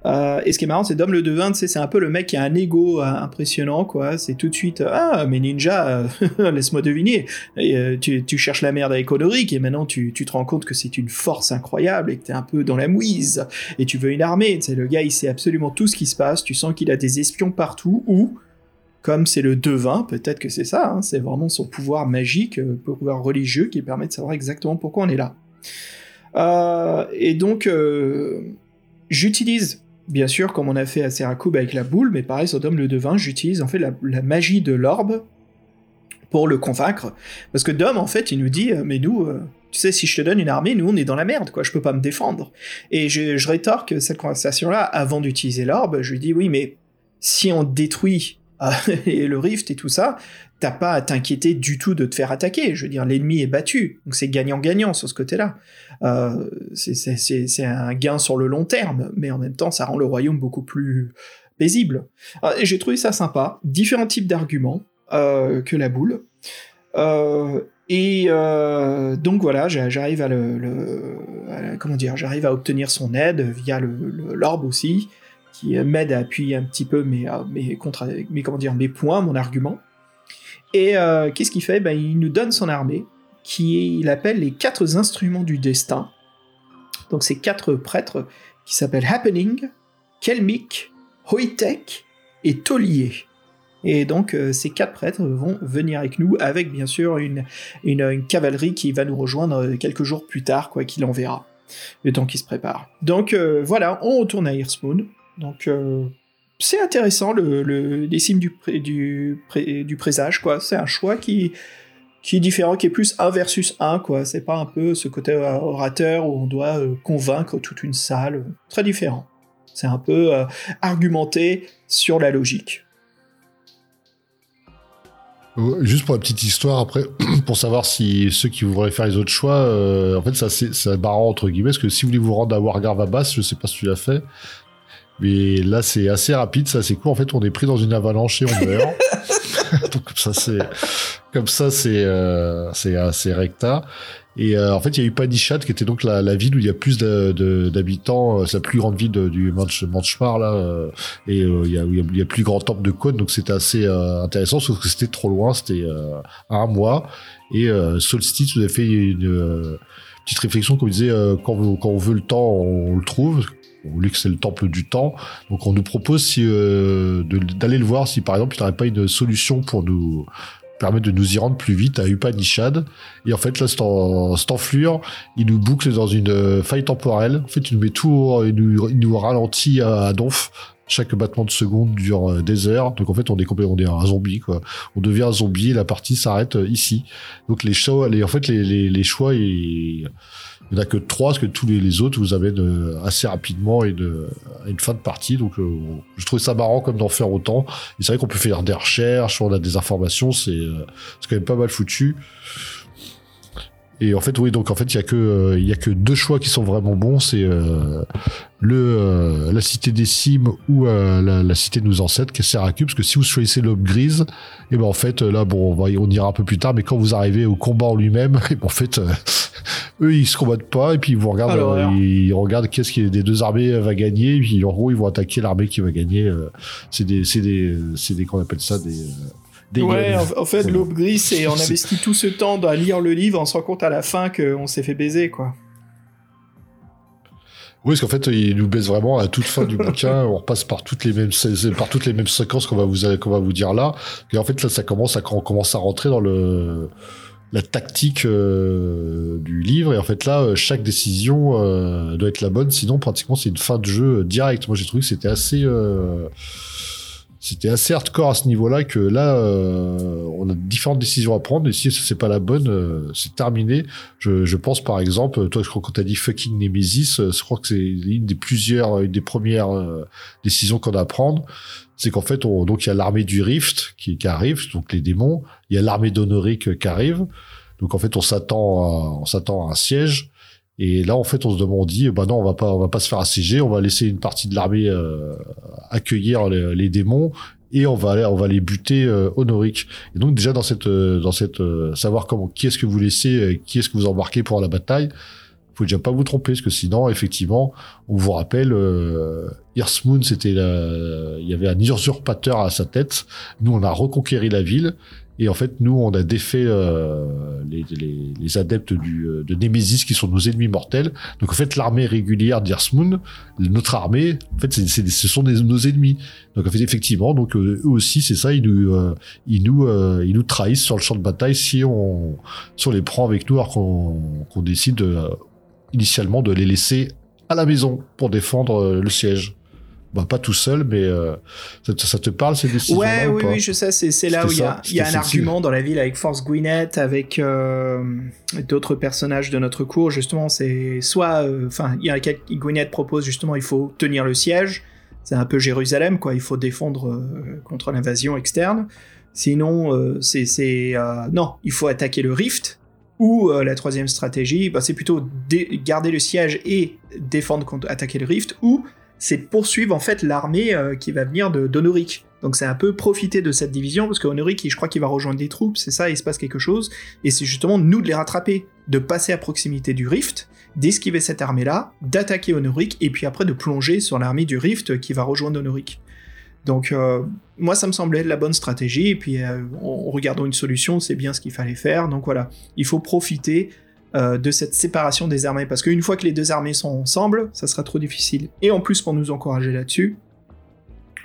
Euh, et ce qui est marrant, c'est Dom le Devin, c'est un peu le mec qui a un ego euh, impressionnant, quoi. C'est tout de suite, ah, mais ninja, euh, laisse-moi deviner. Et, euh, tu, cherches la merde avec Honoric, et maintenant tu, te rends compte que c'est une force incroyable et que t'es un peu dans la mouise. Et tu veux une armée, sais, le gars, il sait absolument tout ce qui se passe. Tu sens qu'il a des espions partout, ou, comme c'est le devin, peut-être que c'est ça, hein, c'est vraiment son pouvoir magique, euh, pouvoir religieux qui permet de savoir exactement pourquoi on est là. Euh, et donc, euh, j'utilise, bien sûr, comme on a fait à Seracube avec la boule, mais pareil sur Dom le Devin, j'utilise en fait la, magie de l'orbe pour le convaincre. Parce que Dom, en fait, il nous dit, euh, mais nous, euh, tu sais, si je te donne une armée, nous, on est dans la merde, quoi, je peux pas me défendre. Et je, rétorque cette conversation-là avant d'utiliser l'orbe, je lui dis, oui, mais si on détruit le rift et tout ça, t'as pas à t'inquiéter du tout de te faire attaquer. Je veux dire, l'ennemi est battu, donc c'est gagnant-gagnant sur ce côté-là. Euh, c'est- un gain sur le long terme, mais en même temps, ça rend le royaume beaucoup plus paisible. Euh, J'ai trouvé ça sympa. Différents types d'arguments euh, que la boule. Et donc voilà, j'a- j'arrive à le, comment dire, j'arrive à obtenir son aide via l'orbe aussi, qui m'aide à appuyer un petit peu mes, mes, contre, mes, comment dire, mes points, mon argument. Et euh, qu'est-ce qu'il fait? Ben, Il nous donne son armée, qui il appelle les quatre instruments du destin. Donc c'est quatre prêtres qui s'appellent Happening, Kelmic, Hoitek et Tolier. Et donc euh, ces quatre prêtres vont venir avec nous, avec bien sûr une, une, cavalerie qui va nous rejoindre euh, quelques jours plus tard, quoi qu'il enverra, le temps qu'il se prépare. Donc voilà, on retourne à Earthmoon. Donc c'est intéressant, le, le, les du, du, pré- du présage, quoi. C'est un choix qui, qui est différent, qui est plus 1 versus 1, quoi. C'est pas un peu ce côté euh, orateur où on doit euh, convaincre toute une salle. Très différent. C'est un peu euh, argumenté sur la logique. Euh, Juste pour la petite histoire, après, pour savoir si ceux qui voudraient faire les autres choix, euh, en fait, ça c'est marrant entre guillemets, parce que si vous voulez vous rendre à Wargar Vabas, je sais pas si tu l'as fait, mais là c'est assez rapide, ça c'est cool. En fait, on est pris dans une avalanche et on meurt. Donc comme ça c'est comme ça c'est euh, c'est assez recta. Et euh, en fait, il y a eu Panichat, qui était donc la, la ville où il y a plus d'habitants. euh, C'est la plus grande ville de- du Manch, Manchmar, là. euh, et euh, il y, a, y a- il y a plus grand temple de côte, donc c'était assez euh, intéressant, sauf que c'était trop loin, c'était euh, à un mois. Et euh, Solstice nous a fait une euh, petite réflexion, comme il disait, euh, quand, quand on veut le temps, on, le trouve. On lui que c'est le temple du temps. Donc on nous propose si, euh, d'aller le voir si par exemple il n'aurait pas une solution pour nous permettre de nous y rendre plus vite à Upanishad. Et en fait là, cette, en- cette enflure, il nous boucle dans une euh, faille temporelle. En fait, il nous met tout, il nous, ralentit à, donf. Chaque battement de seconde dure euh, des heures. Donc en fait, on est complètement, on est un zombie quoi. On devient un zombie et la partie s'arrête euh, ici. Donc les choix, en fait, les, choix, il n'y en a que trois, parce que tous les, autres vous amènent euh, assez rapidement à une fin de partie. Donc euh, je trouvais ça marrant comme d'en faire autant. Et c'est vrai qu'on peut faire des recherches, on a des informations, c'est euh, quand même pas mal foutu. Et en fait, oui, donc en fait, il y a que euh, deux choix qui sont vraiment bons, c'est la cité des cimes ou la, cité de nos ancêtres, qui est Seracube, parce que si vous choisissez l'aube grise, et ben en fait là, bon, on, ira un peu plus tard, mais quand vous arrivez au combat en lui-même, et ben en fait, eux ils se combattent pas, et puis ils vous regardent, euh, ils regardent qu'est-ce qui des deux armées euh, va gagner, et puis en gros ils vont attaquer l'armée qui va gagner. euh, c'est des c'est des c'est des qu'on appelle ça des des Ouais, en, fait, l'aube grise, c'est on investit tout ce temps à lire le livre, on se rend compte à la fin qu'on s'est fait baiser, quoi. Oui, parce qu'en fait, il nous baisse vraiment à toute fin du bouquin. On repasse par toutes les mêmes, par toutes les mêmes séquences qu'on va vous, qu'on va vous dire là. Et en fait, là, ça commence à, on commence à rentrer dans le, la tactique euh, du livre. Et en fait, là, euh, chaque décision euh, doit être la bonne. Sinon, pratiquement, c'est une fin de jeu euh, directe. Moi, j'ai trouvé que c'était assez, euh, c'était assez hardcore à ce niveau-là que là, euh, on a différentes décisions à prendre. Et si c'est pas la bonne, c'est terminé. Je, je pense par exemple, toi, je crois quand t'as dit fucking Nemesis, je crois que c'est une des plusieurs, une des premières décisions qu'on a à prendre. C'est qu'en fait, on, donc il y a l'armée du Rift qui, qui arrive, donc les démons. Il y a l'armée d'Honoric qui arrive. Donc en fait, on s'attend, à, on s'attend à un siège. Et là, en fait, on se demande, on dit, bah non, on va pas, on va pas se faire assiéger. On va laisser une partie de l'armée euh, accueillir les, les démons et on va aller, on va les buter euh, Honoric. Et donc déjà dans cette, euh, dans cette, euh, savoir comment, qui est-ce que vous laissez, euh, qui est-ce que vous embarquez pour la bataille, faut déjà pas vous tromper parce que sinon, effectivement, on vous rappelle, euh, c'était la- il y avait un usurpateur à sa tête. Nous, on a reconquéri la ville. Et en fait, nous, on a défait euh, les, les, les adeptes du, euh, de Nemesis qui sont nos ennemis mortels. Donc en fait, l'armée régulière d'Earthmoon, notre armée, en fait, c'est, c'est- ce sont nos ennemis. Donc en fait, effectivement, donc euh, eux aussi, c'est ça, ils nous, euh, ils nous, euh, ils nous trahissent sur le champ de bataille si on, si on les prend avec nous, alors qu'on, qu'on décide initialement de les laisser à la maison pour défendre euh, le siège. Bah, pas tout seul, mais euh, ça, te- ça te parle ces décisions Ouais, oui, oui, je sais. C'est, là où il y a, y un argument dans la ville avec Force Gwyneth, avec euh, d'autres personnages de notre cours. Justement, c'est soit, euh, enfin, il y a Gwyneth propose justement, il faut tenir le siège. C'est un peu Jérusalem, quoi. Il faut défendre contre l'invasion externe. Sinon, c'est, non, il faut attaquer le Rift. Ou euh, la troisième stratégie, bah, c'est plutôt garder le siège et défendre contre attaquer le Rift. Ou c'est poursuivre en fait l'armée euh, qui va venir de d'Honoric. Donc c'est un peu profiter de cette division parce que Honoric, il- je crois qu'il va rejoindre des troupes, c'est ça, il se passe quelque chose, et c'est justement nous de les rattraper, de passer à proximité du Rift, d'esquiver cette armée-là, d'attaquer Honoric, et puis après de plonger sur l'armée du Rift qui va rejoindre Honoric. Donc euh, moi ça me semblait la bonne stratégie, et puis euh, en regardant une solution, c'est bien ce qu'il fallait faire, donc voilà, il faut profiter euh, de cette séparation des armées, parce qu'une fois que les deux armées sont ensemble, ça sera trop difficile. Et en plus, pour nous encourager là-dessus,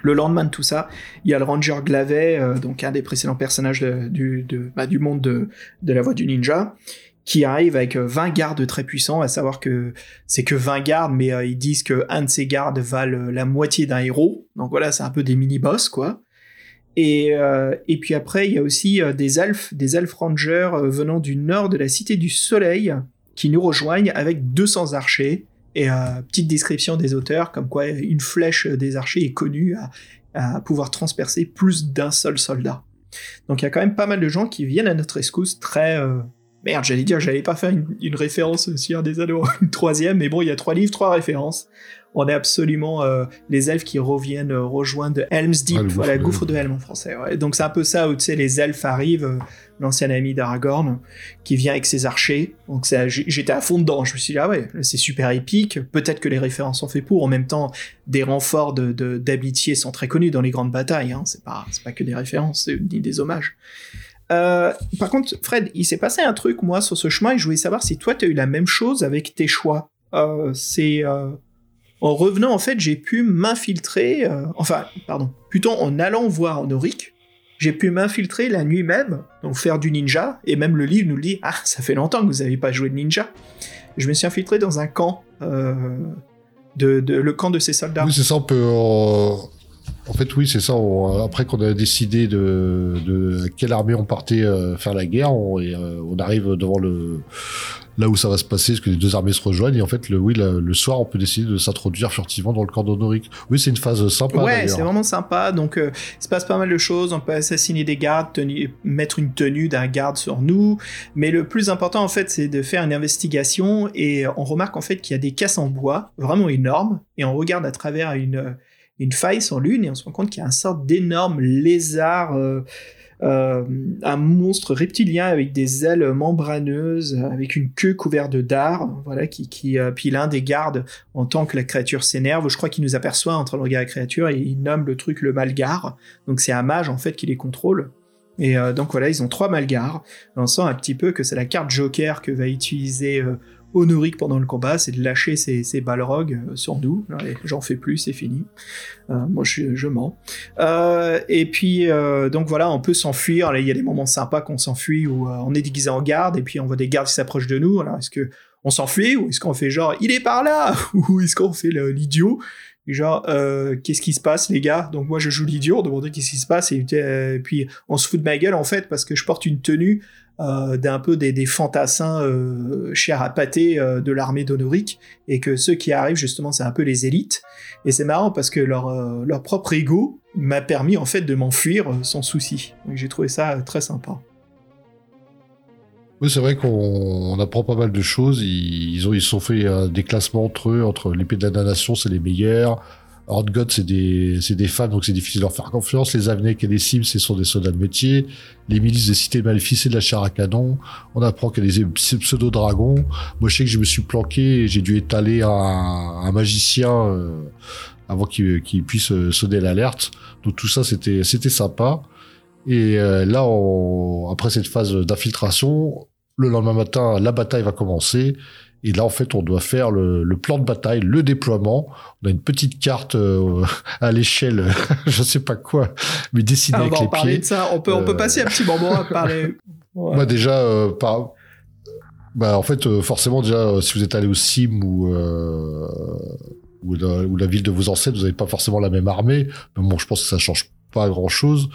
le lendemain de tout ça, il y a le Ranger Glavet, euh, donc un des précédents personnages du, bah, du monde de, de la voie du ninja, qui arrive avec euh, 20 gardes très puissants, à savoir que c'est que 20 gardes, mais euh, ils disent que un de ces gardes valent la moitié d'un héros. Donc voilà, c'est un peu des mini-boss, quoi. Et, euh, et puis après, il y a aussi euh, des elfes, des elfes rangers euh, venant du nord de la Cité du Soleil, qui nous rejoignent avec 200 archers. Et euh, petite description des auteurs, comme quoi une flèche des archers est connue à, à pouvoir transpercer plus d'un seul soldat. Donc il y a quand même pas mal de gens qui viennent à notre escousse très... euh, Merde, j'allais dire, j'allais pas faire une, une référence sur des anneaux, une troisième, mais bon, il y a trois livres, trois références. On est absolument euh, les elfes qui reviennent euh, rejoindre Helm's Deep, Ah, gouffre voilà, de- gouffre de Helm en français. ouais. Donc c'est un peu ça où tu sais les elfes arrivent, euh, l'ancien ami d'Aragorn qui vient avec ses archers. Donc j'étais à fond dedans. Je me suis dit ah ouais, c'est super épique. Peut-être que les références sont faites pour. En même temps, des renforts de de- d'amitié sont très connus dans les grandes batailles. Hein. C'est pas c'est pas que des références c'est- ni des hommages. Euh, par contre, Fred, il s'est passé un truc moi sur ce chemin et je voulais savoir si toi tu as eu la même chose avec tes choix. Euh, c'est euh, en revenant en fait, j'ai pu m'infiltrer. enfin, pardon, plutôt en allant voir Honoric, j'ai pu m'infiltrer la nuit même, donc faire du ninja, et même le livre nous dit, ah, ça fait longtemps que vous n'avez pas joué de ninja. Je me suis infiltré dans un camp, de- le camp de ces soldats. Oui, c'est ça, on peut. En fait, oui, c'est ça. on- Après qu'on a décidé de, quelle armée on partait euh, faire la guerre, on, et, euh, on arrive devant le là où ça va se passer, parce que les deux armées se rejoignent. Et en fait, le, oui, le, le soir, on peut décider de s'introduire furtivement dans le camp d'Honoric. Oui, c'est une phase sympa. Ouais, c'est vraiment sympa. Donc, euh, il se passe pas mal de choses. On peut assassiner des gardes, tenir- mettre une tenue d'un garde sur nous. Mais le plus important, en fait, c'est de faire une investigation. Et on remarque, en fait, qu'il y a des caisses en bois vraiment énormes. Et on regarde à travers une, une faille sur l'une et on se rend compte qu'il y a un sorte d'énorme lézard. euh, euh, un monstre reptilien avec des ailes membraneuses, avec une queue couverte de dards, voilà, qui, qui euh, puis l'un des gardes en tant que la créature s'énerve, je crois qu'il nous aperçoit en train de regarder la créature et il nomme le truc le Malgar. Donc c'est un mage en fait qui les contrôle. Et donc voilà, ils ont trois Malgars. On sent un petit peu que c'est la carte Joker que va utiliser Honoric pendant le combat, c'est de lâcher ses, ses balrogs euh, sur nous. J'en fais plus, c'est fini. Euh, moi je, mens. Euh, et puis donc voilà, on peut s'enfuir. Il y a des moments sympas qu'on s'enfuit où on est déguisé en garde et puis on voit des gardes qui s'approchent de nous. Alors est-ce que on s'enfuit ou est-ce qu'on fait genre il est par là ou est-ce qu'on fait l'idiot? Genre qu'est-ce qui se passe les gars? Donc moi je joue l'idiot on demandait qu'est-ce qui se passe et, puis on se fout de ma gueule en fait parce que je porte une tenue euh, d'un peu des, fantassins euh, chers à pâté de l'armée d'Honoric et que ceux qui arrivent justement c'est un peu les élites et c'est marrant parce que leur, euh, leur propre ego m'a permis en fait de m'enfuir euh, sans souci j'ai trouvé ça très sympa Oui, c'est vrai qu'on on apprend pas mal de choses. Ils, ils ont, ils sont fait des classements entre eux, entre l'épée de la damnation, c'est les meilleurs. Horde God, c'est des, c'est des fans, donc c'est difficile de leur faire confiance. Les Avnec et les Sims, ce sont des soldats de métier. Les milices des cités maléfiques, c'est de la chair à canon. On apprend qu'il y a des pseudo-dragons. Moi, je sais que je me suis planqué et j'ai dû étaler un, un magicien euh, avant qu'il qu'il puisse euh, sonner l'alerte. Donc tout ça, c'était c'était sympa. Et euh, là, on- après cette phase d'infiltration, le lendemain matin, la bataille va commencer. Et là, en fait, on doit faire le, le plan de bataille, le déploiement. On a une petite carte euh, à l'échelle, je sais pas quoi, mais dessinée Ah, on avec va en les parler pieds. de ça. On peut, on peut Euh, passer un petit moment à parler. Ouais. Moi déjà, euh, par... bah, en fait, euh, forcément déjà, euh, si vous êtes allé au CIM ou, euh, ou, la, ou la ville de vos ancêtres, vous n'avez pas forcément la même armée. Mais bon, je pense que ça change pas grand-chose.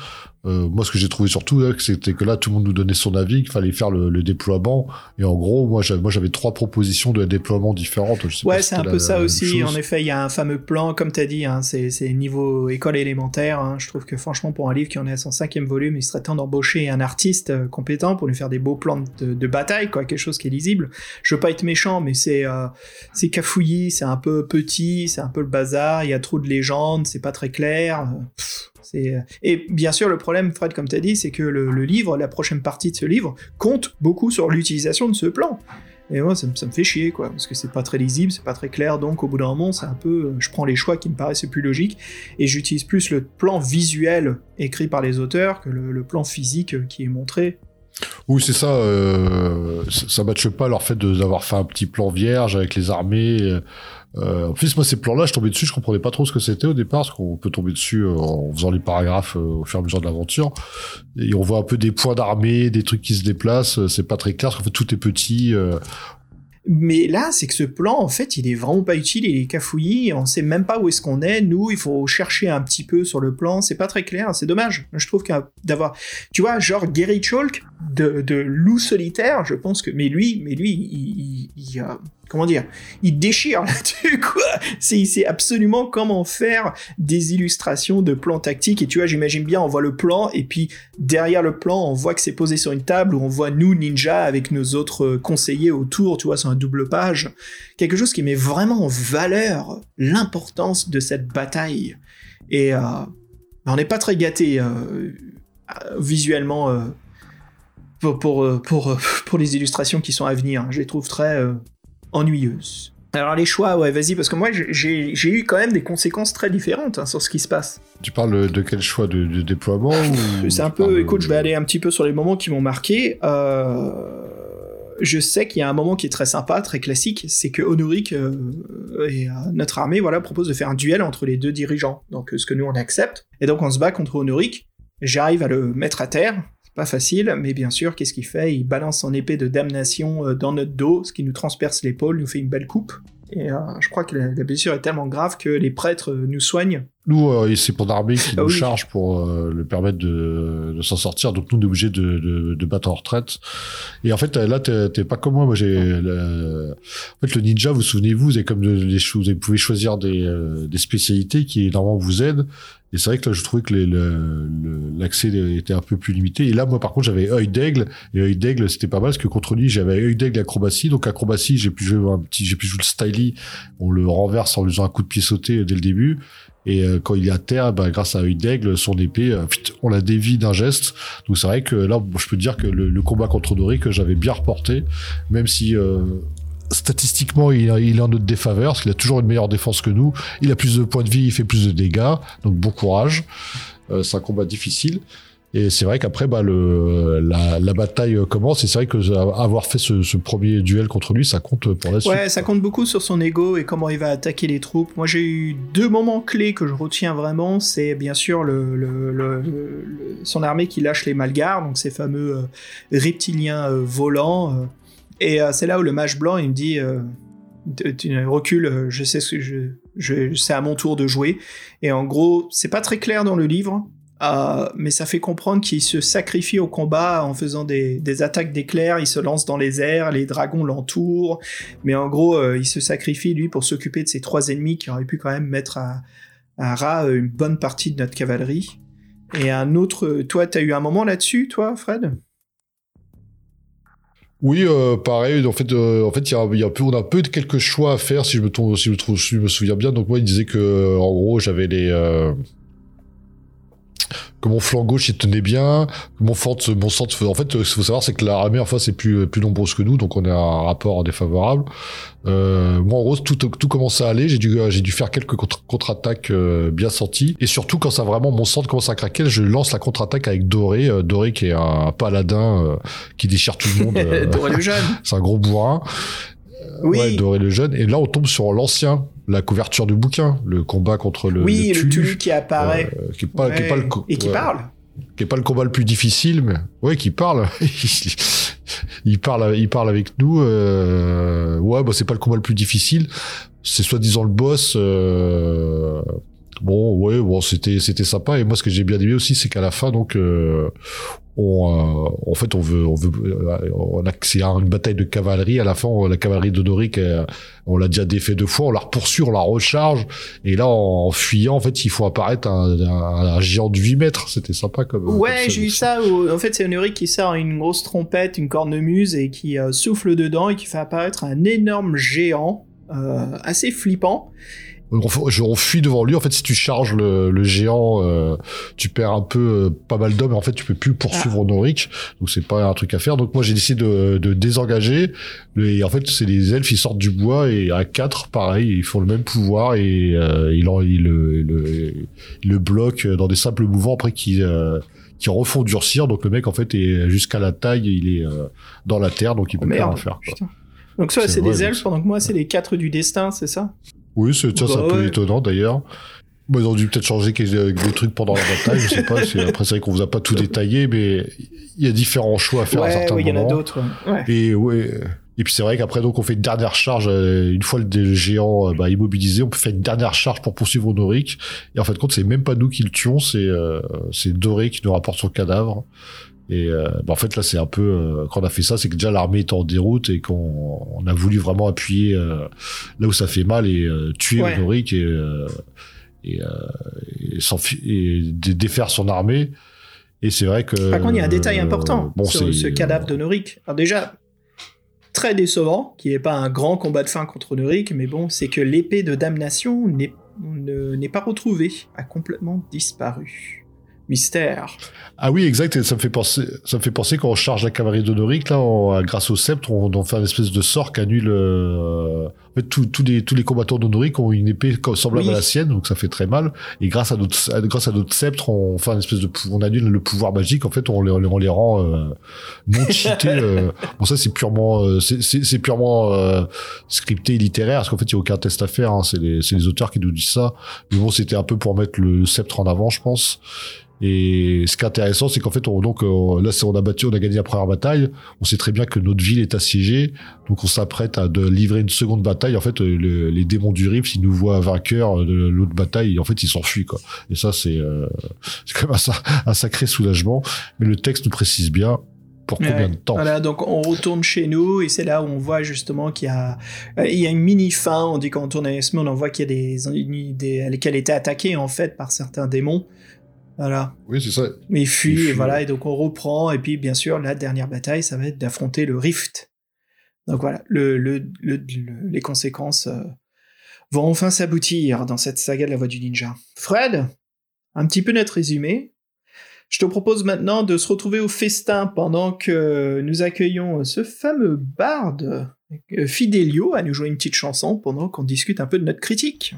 Euh, moi, ce que j'ai trouvé surtout, là, c'était que là, tout le monde nous donnait son avis, qu'il fallait faire le, le déploiement. Et en gros, moi, j'avais, moi, j'avais trois propositions de déploiement différentes. Je sais Ouais, c'est un peu la- ça aussi. En effet, il y a un fameux plan, comme tu as dit, hein, c'est c'est niveau école élémentaire. hein. Je trouve que franchement, pour un livre qui en est à son cinquième volume, il serait temps d'embaucher un artiste euh, compétent pour lui faire des beaux plans de, de bataille, quoi, quelque chose qui est lisible. Je veux pas être méchant, mais c'est euh, c'est cafouillis, c'est un peu petit, c'est un peu le bazar, il y a trop de légendes, c'est pas très clair. euh, pff, c'est- Et bien sûr, le problème, Fred, comme tu as dit, c'est que le, livre, la prochaine partie de ce livre, compte beaucoup sur l'utilisation de ce plan. Et moi, ça, me- fait chier, quoi, parce que c'est pas très lisible, c'est pas très clair, donc au bout d'un moment, c'est un peu. euh, Je prends les choix qui me paraissent plus logiques, et j'utilise plus le plan visuel écrit par les auteurs que le, plan physique qui est montré. Oui, c'est ça. Euh, ça ça matche pas leur fait d'avoir fait un petit plan vierge avec les armées. Euh, en plus, moi, ces plans-là, je tombais dessus, je comprenais pas trop ce que c'était au départ, parce qu'on peut tomber dessus euh, en faisant les paragraphes euh, au fur et à mesure de l'aventure. Et on voit un peu des points d'armée, des trucs qui se déplacent. euh, C'est pas très clair, parce qu'en fait, tout est petit. euh. Mais là, c'est que ce plan, en fait, il est vraiment pas utile, il est cafouillis, on sait même pas où est-ce qu'on est. Nous, il faut chercher un petit peu sur le plan, c'est pas très clair, c'est dommage. Je trouve qu'à- d'avoir, tu vois, genre Gary Chalk de, de Loup solitaire, je pense que, mais lui, mais lui, il, il- il, euh, comment dire, il déchire là-dessus, quoi. C'est, il sait absolument comment faire des illustrations de plans tactiques. Et tu vois, j'imagine bien, on voit le plan, et puis derrière le plan, on voit que c'est posé sur une table où on voit nous, ninja, avec nos autres conseillers autour, tu vois, sur un double page. Quelque chose qui met vraiment en valeur l'importance de cette bataille. Et euh, on n'est pas très gâté euh, visuellement euh, pour, pour, pour, les illustrations qui sont à venir. Je les trouve très ennuyeuses. Alors les choix, ouais, vas-y, parce que moi j'ai- eu quand même des conséquences très différentes hein, sur ce qui se passe. Tu parles de quel choix de, de déploiement ou C'est un peu, de- écoute, je vais aller un petit peu sur les moments qui m'ont marqué. Euh, je sais qu'il y a un moment qui est très sympa, très classique, c'est que Honoric euh, et euh, notre armée, voilà, propose de faire un duel entre les deux dirigeants. Donc, ce que nous on accepte. Et donc, on se bat contre Honoric. J'arrive à le mettre à terre. Pas facile, mais bien sûr, qu'est-ce qu'il fait? Il balance son épée de damnation euh, dans notre dos, ce qui nous transperce l'épaule, nous fait une belle coupe. Et euh, je crois que la, la blessure est tellement grave que les prêtres euh, nous soignent. Nous, euh, c'est pour l'armée qui Ah nous oui. charge pour euh, le permettre de, de s'en sortir. Donc nous, on est obligé de, de, de battre en retraite. Et en fait, là, t'es pas comme moi. Moi, j'ai le... en fait le ninja. Vous souvenez-vous, vous avez comme de- des choses. Vous pouvez choisir des, des spécialités qui normalement vous aident. Et c'est vrai que là, je trouvais que l'accès était un peu plus limité. Et là, moi, par contre, j'avais œil d'aigle. Et œil d'aigle, c'était pas mal parce que contre lui, j'avais œil d'aigle acrobatie. Donc acrobatie, j'ai pu jouer un petit, j'ai pu jouer le styly. On le renverse en lui faisant un coup de pied sauté dès le début. Et euh, quand il est à terre, bah, grâce à œil d'aigle, son épée, euh, on la dévie d'un geste. Donc c'est vrai que là, je peux dire que le, le combat contre Doric, j'avais bien reporté, même si euh, statistiquement il, est en notre défaveur, parce qu'il a toujours une meilleure défense que nous. Il a plus de points de vie, il fait plus de dégâts, donc bon courage. Euh, c'est un combat difficile. Et c'est vrai qu'après, bah, le, la, bataille commence. Et c'est vrai que avoir fait ce, premier duel contre lui, ça compte pour la suite. Ouais, ça compte beaucoup sur son ego et comment il va attaquer les troupes. Moi, j'ai eu deux moments clés que je retiens vraiment. C'est bien sûr le- son armée qui lâche les Malgars, donc ces fameux euh, reptiliens euh, volants. Et euh, c'est là où le mage blanc, il me dit euh, tu- recules, euh, je sais ce que je, je c'est à mon tour de jouer. Et en gros, c'est pas très clair dans le livre. mais ça fait comprendre qu'il se sacrifie au combat en faisant des, des attaques d'éclairs, il se lance dans les airs, les dragons l'entourent, mais en gros, il se sacrifie, lui, pour s'occuper de ses trois ennemis qui auraient pu quand même mettre à, à ras une bonne partie de notre cavalerie. Et un autre... Toi, t'as eu un moment là-dessus, toi, Fred? Oui, euh, pareil. En fait, euh, en fait, il y a, y a peu, on a peu de quelques choix à faire si je me si je me, trouve, si je me souviens bien. Donc moi, il disait que, euh, en gros, j'avais les, euh, que mon flanc gauche il tenait bien, que mon centre, mon centre, en fait, ce qu'il faut savoir, c'est que l'armée en face est plus, plus nombreuse que nous, donc on est à un rapport défavorable. Euh, moi, en gros, tout, tout commence à aller. J'ai dû, j'ai dû faire quelques contre-attaques euh, bien senties. Et surtout, quand ça vraiment, mon centre commence à craquer, je lance la contre-attaque avec Doré. Euh, Doré qui est un paladin euh, qui déchire tout le monde. euh, Doré le jeune. c'est un gros bourrin. Oui. Ouais, Doré le jeune. Et là, on tombe sur l'ancien, la couverture du bouquin, le combat contre le, oui, le Tulu, qui apparaît. euh, qui est pas, qui est pas le Et qui parle. qui est pas le combat le plus difficile, mais ouais, qui parle. il parle, il parle avec nous. Euh... Ouais, bah c'est pas le combat le plus difficile. C'est soi-disant le boss. Euh... Bon, ouais, bon, c'était, c'était sympa. Et moi, ce que j'ai bien aimé aussi, c'est qu'à la fin, donc, euh, on, euh, en fait, on veut, on veut, euh, on a, c'est une bataille de cavalerie. À la fin, on- la cavalerie de Doric, euh, on l'a déjà défait deux fois. On la poursuit, on la recharge. Et là, en, fuyant, en fait, il faut apparaître un, un, un géant de 8 mètres. C'était sympa comme. Ouais, j'ai eu ça. où- en fait, c'est Honorik qui sort une grosse trompette, une cornemuse et qui euh, souffle dedans et qui fait apparaître un énorme géant assez flippant. On, on fuit devant lui. En fait, si tu charges le, le géant, euh, tu perds un peu euh, pas mal d'hommes. En fait, tu peux plus poursuivre Honoric. Donc, c'est pas un truc à faire. Donc, moi, j'ai décidé de, de désengager. Et en fait, c'est les elfes, ils sortent du bois et à quatre, pareil, ils font le même pouvoir et euh, ils, en- ils le, ils le, ils le bloquent dans des simples mouvements après qui euh, qui refont durcir. Donc, le mec, en fait, est jusqu'à la taille, il est euh, dans la terre, donc il peut Oh, rien faire. quoi. Donc, soit C'est des elfes, pendant que moi, c'est les quatre du destin, c'est ça? Oui, c'est ça, c'est Bah un peu ouais. étonnant d'ailleurs. Bon, ils ont dû peut-être changer quelques- des trucs pendant la bataille, je sais pas. c'est- Après, c'est vrai qu'on vous a pas tout détaillé, mais il y a différents choix à faire à certains ouais, il y en a moments. d'autres. Et ouais. Et puis c'est vrai qu'après donc on fait une dernière charge euh, une fois le géant euh, bah, immobilisé, on peut faire une dernière charge pour poursuivre Honoric. Et en fait compte c'est même pas nous qui le tuons, c'est euh, c'est Doré qui nous rapporte son cadavre. Et euh, bah, en fait là c'est un peu euh, quand on a fait ça, c'est que déjà l'armée est en déroute et qu'on on a voulu vraiment appuyer euh, là où ça fait mal et tuer Ouais. Honoric et et, et, s'enfu- et dé- défaire son armée. Et c'est vrai que Par contre, il y a un détail important bon, sur ce cadavre d'Honoric. Déjà, très décevant, qui n'est pas un grand combat de fin contre Honoric, mais bon, c'est que l'épée de damnation n'est ne- n'est pas retrouvée, a complètement disparu. Mystère. Ah oui, exact. Ça me fait penser, ça me fait penser quand on charge la cavalerie d'Honoric, là, on- grâce au sceptre, on, fait une espèce de sort qui annule. euh, fait, tous tous les tous les combattants d'Honoric ont une épée semblable Oui. à la sienne, donc ça fait très mal. Et grâce à notre à- grâce à notre sceptre, on fait une espèce de, on annule le pouvoir magique. En fait, on les on les rend euh, non cheatés. euh. Bon, ça c'est purement euh, c'est purement euh, scripté et littéraire, parce qu'en fait, il y a aucun test à faire. hein. C'est les c'est les auteurs qui nous disent ça. Mais bon, c'était un peu pour mettre le sceptre en avant, je pense. Et ce qui est intéressant, c'est qu'en fait, on, donc euh, là, c'est on a battu, on a gagné la première bataille. On sait très bien que notre ville est assiégée, donc on s'apprête à de livrer une seconde bataille. En fait, euh, le- les démons du Rift, s'ils nous voient vainqueurs de l'autre bataille, en fait, ils s'enfuient quoi. Et ça, c'est euh, quand même un, sa- un sacré soulagement. Mais le texte nous précise bien pour combien Ouais. de temps. Voilà, donc on retourne chez nous et c'est là où on voit justement qu'il y a, euh, il y a une mini fin. On dit quand on tourne à Esmond, on voit qu'il y a des, des qu'elle était attaquée en fait par certains démons. Voilà, Oui, c'est ça. mais il fuit, Il fuit, et voilà, et donc on reprend et puis bien sûr la dernière bataille, ça va être d'affronter le Rift. Donc voilà, le, le, le- le- les conséquences euh, vont enfin s'aboutir dans cette saga de la voix du ninja. Fred, un petit peu notre résumé. Je te propose maintenant de se retrouver au festin pendant que nous accueillons ce fameux barde euh, Fidelio à nous jouer une petite chanson pendant qu'on discute un peu de notre critique.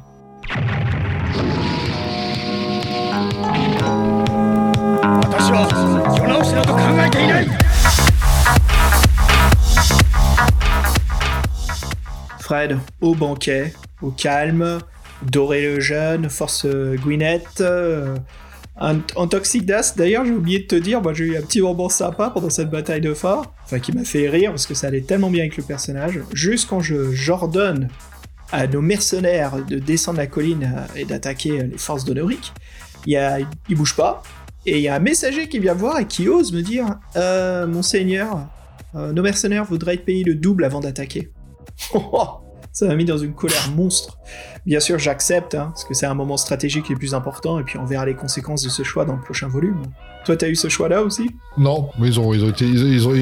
私 Au banquet, au calme, Doré le jeune, Force euh, Gwyneth, euh, un, en Toxic Das. D'ailleurs, j'ai oublié de te dire, moi j'ai eu un petit moment sympa pendant cette bataille de phare, enfin qui m'a fait rire parce que ça allait tellement bien avec le personnage. Juste quand je j'ordonne à nos mercenaires de descendre la colline euh, et d'attaquer euh, les forces d'Honoric, il il bouge pas. Et il y a un messager qui vient voir et qui ose me dire euh, Monseigneur, nos mercenaires voudraient être payés le double avant d'attaquer. Ça m'a mis dans une colère monstre. Bien sûr, j'accepte, hein, parce que c'est un moment stratégique les plus importants, et puis on verra les conséquences de ce choix dans le prochain volume. Toi, t'as eu ce choix-là aussi? Non, mais ils ont, ils ont été, ils ont, ils ont,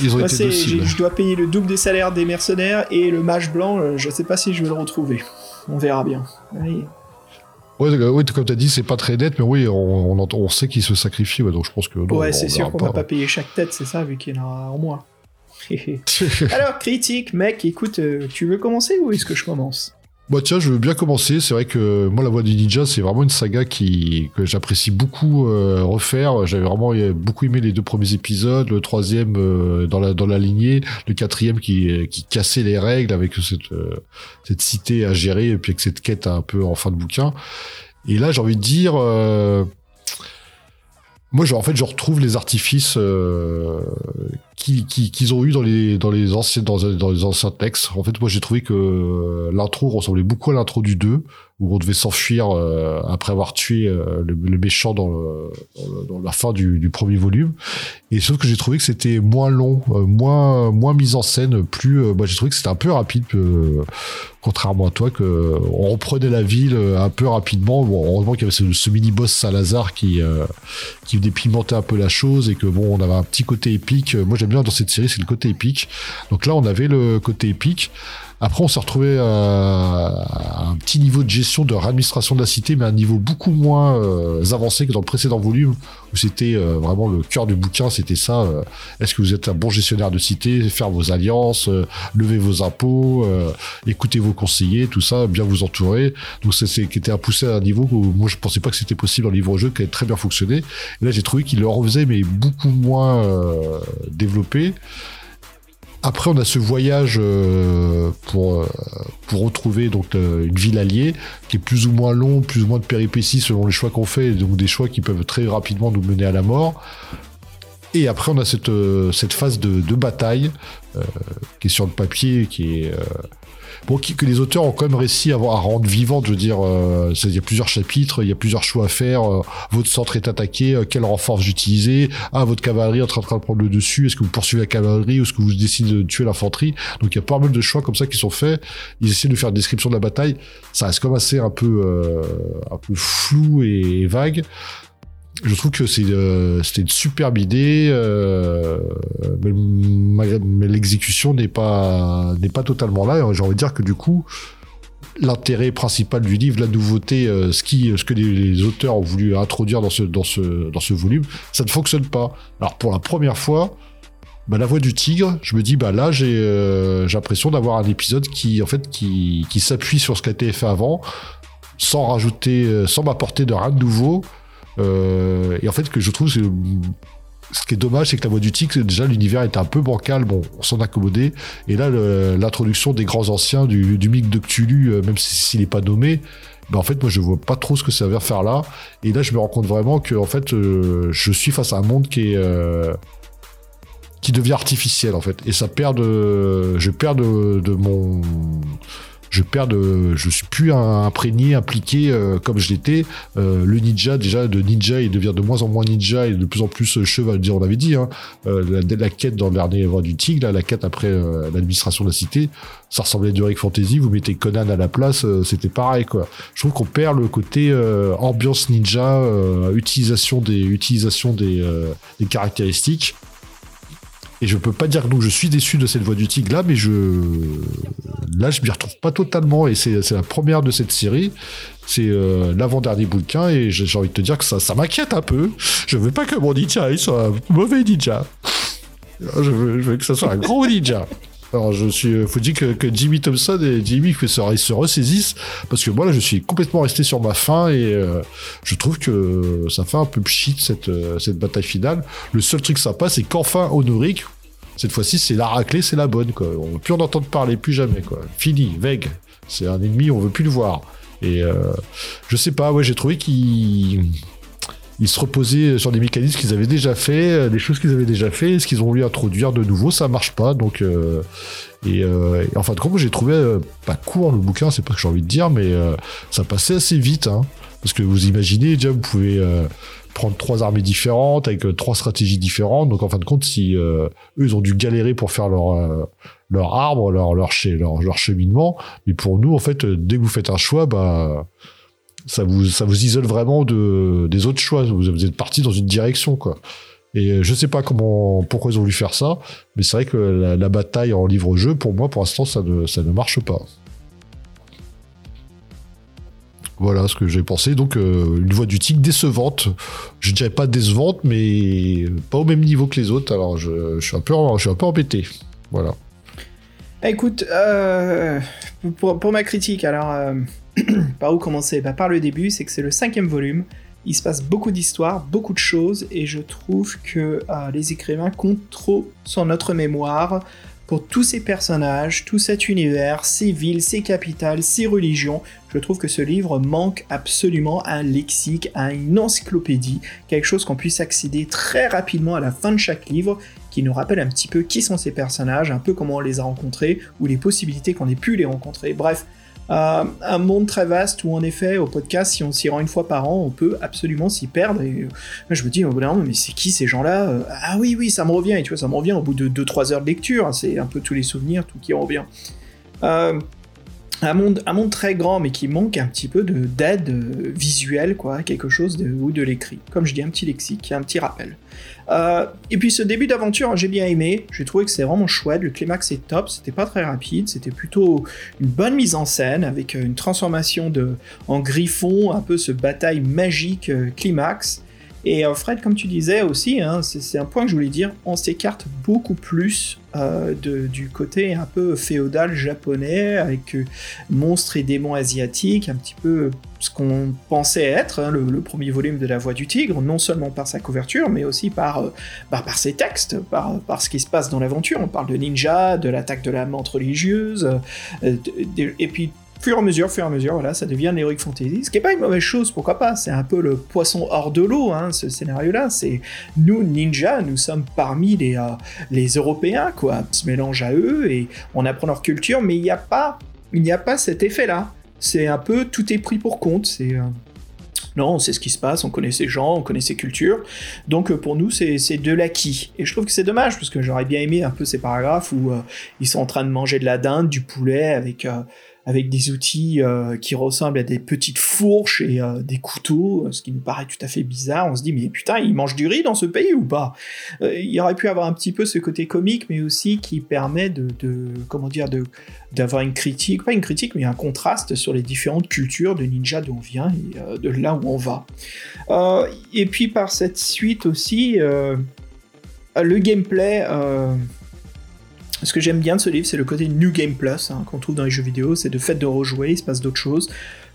ils ont, Moi, été je dois payer le double des salaires des mercenaires, et le mage blanc, euh, je sais pas si je vais le retrouver. On verra bien. Allez. Ouais, comme tu as dit, c'est pas très net, mais oui, on, on, entend- on sait qu'il se sacrifie, ouais, donc je pense que. non, ouais, c'est sûr qu'on va pas payer chaque tête, c'est ça, vu qu'il y en aura en moins. Alors, critique, mec, écoute, euh, tu veux commencer ou est-ce que je commence? Bah tiens, je veux bien commencer. C'est vrai que moi, La Voix du Ninja, c'est vraiment une saga qui que j'apprécie beaucoup euh, refaire. J'avais vraiment euh, beaucoup aimé les deux premiers épisodes, le troisième dans la dans la lignée, le quatrième qui qui cassait les règles avec cette cette cité à gérer et puis avec cette quête un peu en fin de bouquin. Et là, j'ai envie de dire. Moi, je- en fait, je retrouve les artifices euh, qui- qui- qu'ils ont eu dans les dans les anciens dans, dans les anciens textes. En fait, moi, j'ai trouvé que euh, l'intro ressemblait beaucoup à l'intro du 2 où on devait s'enfuir euh, après avoir tué euh, le, le méchant dans, le- dans la fin du, du premier volume. Et sauf que j'ai trouvé que c'était moins long, euh, moins moins mise en scène, plus. euh, moi, j'ai trouvé que c'était un peu rapide, euh, contrairement à toi, que on reprenait la ville euh, un peu rapidement. Bon, heureusement qu'il y avait ce, ce mini boss Salazar qui qui venait un peu la chose et que bon, on avait un petit côté épique. Moi, j'aime bien dans cette série, c'est le côté épique. Donc là, on avait le côté épique. Après, on s'est retrouvé à, à un petit niveau de gestion de réadministration de la cité, mais à un niveau beaucoup moins euh, avancé que dans le précédent volume, où c'était euh, vraiment le cœur du bouquin, c'était ça. euh, Est-ce que vous êtes un bon gestionnaire de cité, faire vos alliances, euh, lever vos impôts, euh, écouter vos conseillers, tout ça, bien vous entourer. Donc c'est qui était à pousser à un niveau où moi je pensais pas que c'était possible le livre-jeu, qui avait très bien fonctionné. Et là, j'ai trouvé qu'il le refaisait, mais beaucoup moins euh, développé. Après, on a ce voyage euh, pour, euh, pour retrouver donc euh, une ville alliée qui est plus ou moins long, plus ou moins de péripéties selon les choix qu'on fait, donc des choix qui peuvent très rapidement nous mener à la mort. Et après, on a cette, cette phase de, bataille euh, qui est sur le papier, qui est bon, qui- que les auteurs ont quand même réussi à, à rendre vivante. Je veux dire, il y a plusieurs chapitres, il y a plusieurs choix à faire. euh, votre centre est attaqué, euh, quelle renfort utilisez Ah, votre cavalerie est en train de prendre le dessus. Est-ce que vous poursuivez la cavalerie ou est-ce que vous décidez de tuer l'infanterie? Donc il y a pas mal de choix comme ça qui sont faits. Ils essaient de faire une description de la bataille. Ça reste comme assez un peu, euh, un peu flou et vague. Je trouve que c'est euh, c'était une superbe idée, euh, mais, l'exécution n'est pas pas totalement là. J'ai envie de dire que du coup, l'intérêt principal du livre, la nouveauté, euh, ce qui ce que les, auteurs ont voulu introduire dans ce dans ce dans ce volume, ça ne fonctionne pas. Alors pour la première fois, bah, la voix du tigre, je me dis bah là j'ai l'impression d'avoir un épisode qui en fait qui qui s'appuie sur ce qui a été fait avant, sans rajouter, sans m'apporter de rien de nouveau. Euh, et en fait, que je trouve, ce qui est dommage, c'est que la voix du tigre, déjà l'univers était un peu bancal, bon, on s'en accommodait. Et là, l'introduction des grands anciens, du, du mythe de Cthulhu, euh, même si- s'il n'est pas nommé, ben en fait, moi, je vois pas trop ce que ça vient faire là. Et là, je me rends compte vraiment que, en fait, euh, je suis face à un monde qui est qui devient artificiel, en fait. Et ça perd de, je perds de mon je perds de, je suis plus imprégné, impliqué euh, comme je l'étais. Euh, le ninja, déjà, de ninja, il devient de moins en moins ninja et de plus en plus euh, chevalier, on avait dit. Hein. La, quête dans voie du tigre, la quête après l'administration de la cité, ça ressemblait à du Rick Fantasy. Vous mettez Conan à la place, c'était pareil, quoi. Je trouve qu'on perd le côté ambiance ninja, utilisation des, utilisation des caractéristiques. Et je peux pas dire que je suis déçu de cette voie du tigre là, mais je là je m'y retrouve pas totalement et c'est la première de cette série. C'est euh, l'avant-dernier bouquin et j'ai envie de te dire que ça, m'inquiète un peu. Je veux pas que mon ninja soit un mauvais ninja. Je veux, que ça soit un gros ninja. Alors je suis, faut dire que, Jimmy Thompson et Jimmy se, ils se ressaisissent parce que moi là je suis complètement resté sur ma faim et euh, je trouve que ça fait un peu pchit cette euh, cette bataille finale. Le seul truc sympa c'est qu'enfin Honoric, cette fois-ci c'est la raclée, c'est la bonne quoi. On veut plus en entendre parler, plus jamais quoi. Fini, Veg, c'est un ennemi, on veut plus le voir. Et euh, je sais pas, ouais j'ai trouvé qu'il se reposaient sur des mécanismes qu'ils avaient déjà fait, euh, des choses qu'ils avaient déjà fait, ce qu'ils ont voulu introduire de nouveau, ça marche pas. Donc, euh, et, euh, et en fin de compte, j'ai trouvé pas court le bouquin, c'est pas ce que j'ai envie de dire, mais ça passait assez vite. Hein, parce que vous imaginez, déjà, vous pouvez prendre trois armées différentes avec euh, trois stratégies différentes. Donc, en fin de compte, si euh, eux, ont dû galérer pour faire leur euh, leur arbre, leur leur, leur leur cheminement, mais pour nous, en fait, dès que vous faites un choix, bah ça vous, ça vous isole vraiment de, des autres choix. Vous, êtes parti dans une direction, quoi. Et je sais pas comment, pourquoi ils ont voulu faire ça, mais c'est vrai que la, la bataille en livre-jeu, pour moi, pour l'instant, ça ne, ça ne marche pas. Voilà ce que j'ai pensé. Donc, euh, une voix du tigre décevante. Je dirais pas décevante, mais pas au même niveau que les autres. Alors, je, suis, un peu, je suis un peu embêté. Voilà. Écoute, euh, pour, ma critique, alors, euh, par où commencer? Bah, Par le début, c'est que c'est le cinquième volume. Il se passe beaucoup d'histoires, beaucoup de choses, et je trouve que les écrivains comptent trop sur notre mémoire pour tous ces personnages, tout cet univers, ces villes, ces capitales, ces religions. Je trouve que ce livre manque absolument un lexique, à une encyclopédie, quelque chose qu'on puisse accéder très rapidement à la fin de chaque livre, qui nous rappelle un petit peu qui sont ces personnages, un peu comment on les a rencontrés, ou les possibilités qu'on ait pu les rencontrer. Bref, euh, un monde très vaste où en effet au podcast si on s'y rend une fois par an on peut absolument s'y perdre. Et euh, je me dis mais c'est qui ces gens là euh, ah oui oui ça me revient. Et tu vois ça me revient au bout de 2-3 heures de lecture. C'est un peu tous les souvenirs tout qui revient. Un monde, un monde très grand, mais qui manque un petit peu d'aide visuelle, quoi, quelque chose ou de l'écrit. Comme je dis, un petit lexique, un petit rappel. Euh, et puis ce début d'aventure, j'ai bien aimé. J'ai trouvé que c'est vraiment chouette. Le climax est top. C'était pas très rapide. C'était plutôt une bonne mise en scène avec une transformation de, en griffon, un peu ce bataille magique euh, climax. Et euh, Fred, comme tu disais aussi, hein, c'est un point que je voulais dire, on s'écarte beaucoup plus euh, du côté un peu féodal japonais, avec euh, monstres et démons asiatiques, un petit peu ce qu'on pensait être hein, le, premier volume de La Voix du Tigre, non seulement par sa couverture, mais aussi par, bah, par ses textes, par, par, ce qui se passe dans l'aventure. On parle de ninja, de l'attaque de la menthe religieuse, et puis fur et à mesure, fur et à mesure, voilà, ça devient l'heroic fantasy, ce qui est pas une mauvaise chose, pourquoi pas, c'est un peu le poisson hors de l'eau, hein, ce scénario-là, c'est nous, ninja, nous sommes parmi les, euh, les Européens, quoi, on se mélange à eux et on apprend leur culture, mais il n'y a pas, il n'y a pas cet effet-là, c'est un peu, tout est pris pour compte, c'est... Euh, non, on sait ce qui se passe, on connaît ces gens, on connaît ces cultures. Donc euh, pour nous, c'est de l'acquis. Et je trouve que c'est dommage, parce que j'aurais bien aimé un peu ces paragraphes où ils sont en train de manger de la dinde, du poulet, avec avec des outils euh, qui ressemblent à des petites fourches et euh, des couteaux, ce qui nous paraît tout à fait bizarre. On se dit mais putain, ils mangent du riz dans ce pays ou pas? Euh, Il aurait pu avoir un petit peu ce côté comique, mais aussi qui permet de, comment dire, d'avoir une critique, pas une critique, mais un contraste sur les différentes cultures de ninja d'où on vient et de là où on va. et puis par cette suite aussi, le gameplay ce que j'aime bien de ce livre, c'est le côté New Game Plus hein, qu'on trouve dans les jeux vidéo. C'est de fait de rejouer, il se passe d'autres choses.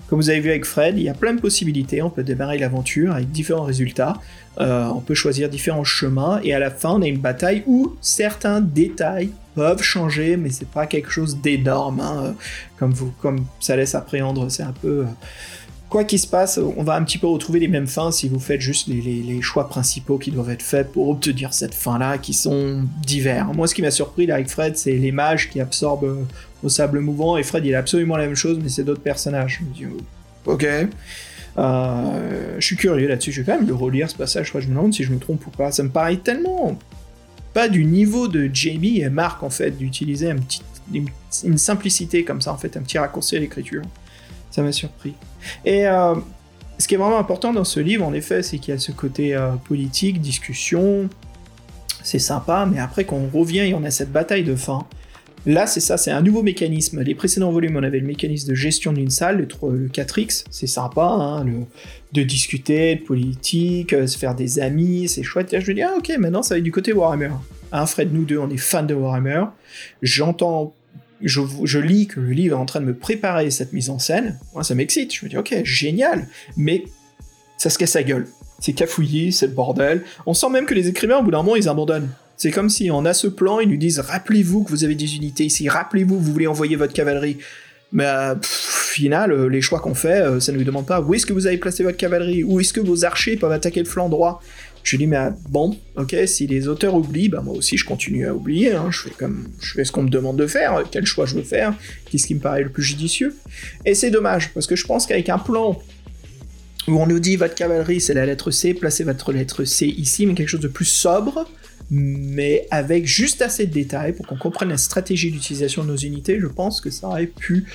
Comme vous avez vu avec Fred, il y a plein de possibilités. On peut démarrer l'aventure avec différents résultats. Euh, on peut choisir différents chemins et à la fin, on a une bataille où certains détails peuvent changer, mais c'est pas quelque chose d'énorme. Hein, comme vous, comme ça laisse appréhender, c'est un peu. Euh, quoi qu'il se passe, on va un petit peu retrouver les mêmes fins si vous faites juste les, choix principaux qui doivent être faits pour obtenir cette fin-là, qui sont divers. Moi, ce qui m'a surpris là avec Fred, c'est les mages qui absorbent euh, au sable mouvant, et Fred, il a absolument la même chose, mais c'est d'autres personnages. Je me dis, ok. Euh, je suis curieux là-dessus, je vais quand même le relire ce passage, je me demande si je me trompe ou pas. Ça me paraît tellement pas du niveau de Jamie et Mark en fait, d'utiliser un petit, une simplicité comme ça, en fait, un petit raccourci à l'écriture. Ça m'a surpris. Et euh, ce qui est vraiment important dans ce livre, en effet, c'est qu'il y a ce côté euh, politique, discussion, c'est sympa, mais après qu'on revient et on a cette bataille de fin, là c'est ça, c'est un nouveau mécanisme. Les précédents volumes, on avait le mécanisme de gestion d'une salle, le, 4X, c'est sympa, hein, de discuter de politique, euh, se faire des amis, c'est chouette. je me dis, ah ok, maintenant ça va être du côté Warhammer. Hein, Fred, nous deux, on est fans de Warhammer. J'entends je, lis que le livre est en train de me préparer cette mise en scène, moi ça m'excite, je me dis ok, génial, mais ça se casse la gueule. C'est cafouillé, c'est le bordel. On sent même que les écrivains, au bout d'un moment, ils abandonnent. C'est comme si on a ce plan, ils nous disent rappelez-vous que vous avez des unités ici, rappelez-vous que vous voulez envoyer votre cavalerie. Mais au final, euh, les choix qu'on fait, euh, ça ne nous demande pas où est-ce que vous avez placé votre cavalerie, où est-ce que vos archers peuvent attaquer le flanc droit? Je dis, mais bon, ok, si les auteurs oublient, bah moi aussi je continue à oublier, hein. je, fais comme, je fais ce qu'on me demande de faire, quel choix je veux faire, qu'est-ce qui me paraît le plus judicieux. Et c'est dommage, parce que je pense qu'avec un plan où on nous dit votre cavalerie c'est la lettre C, placez votre lettre C ici, mais quelque chose de plus sobre, mais avec juste assez de détails pour qu'on comprenne la stratégie d'utilisation de nos unités, je pense que ça aurait pu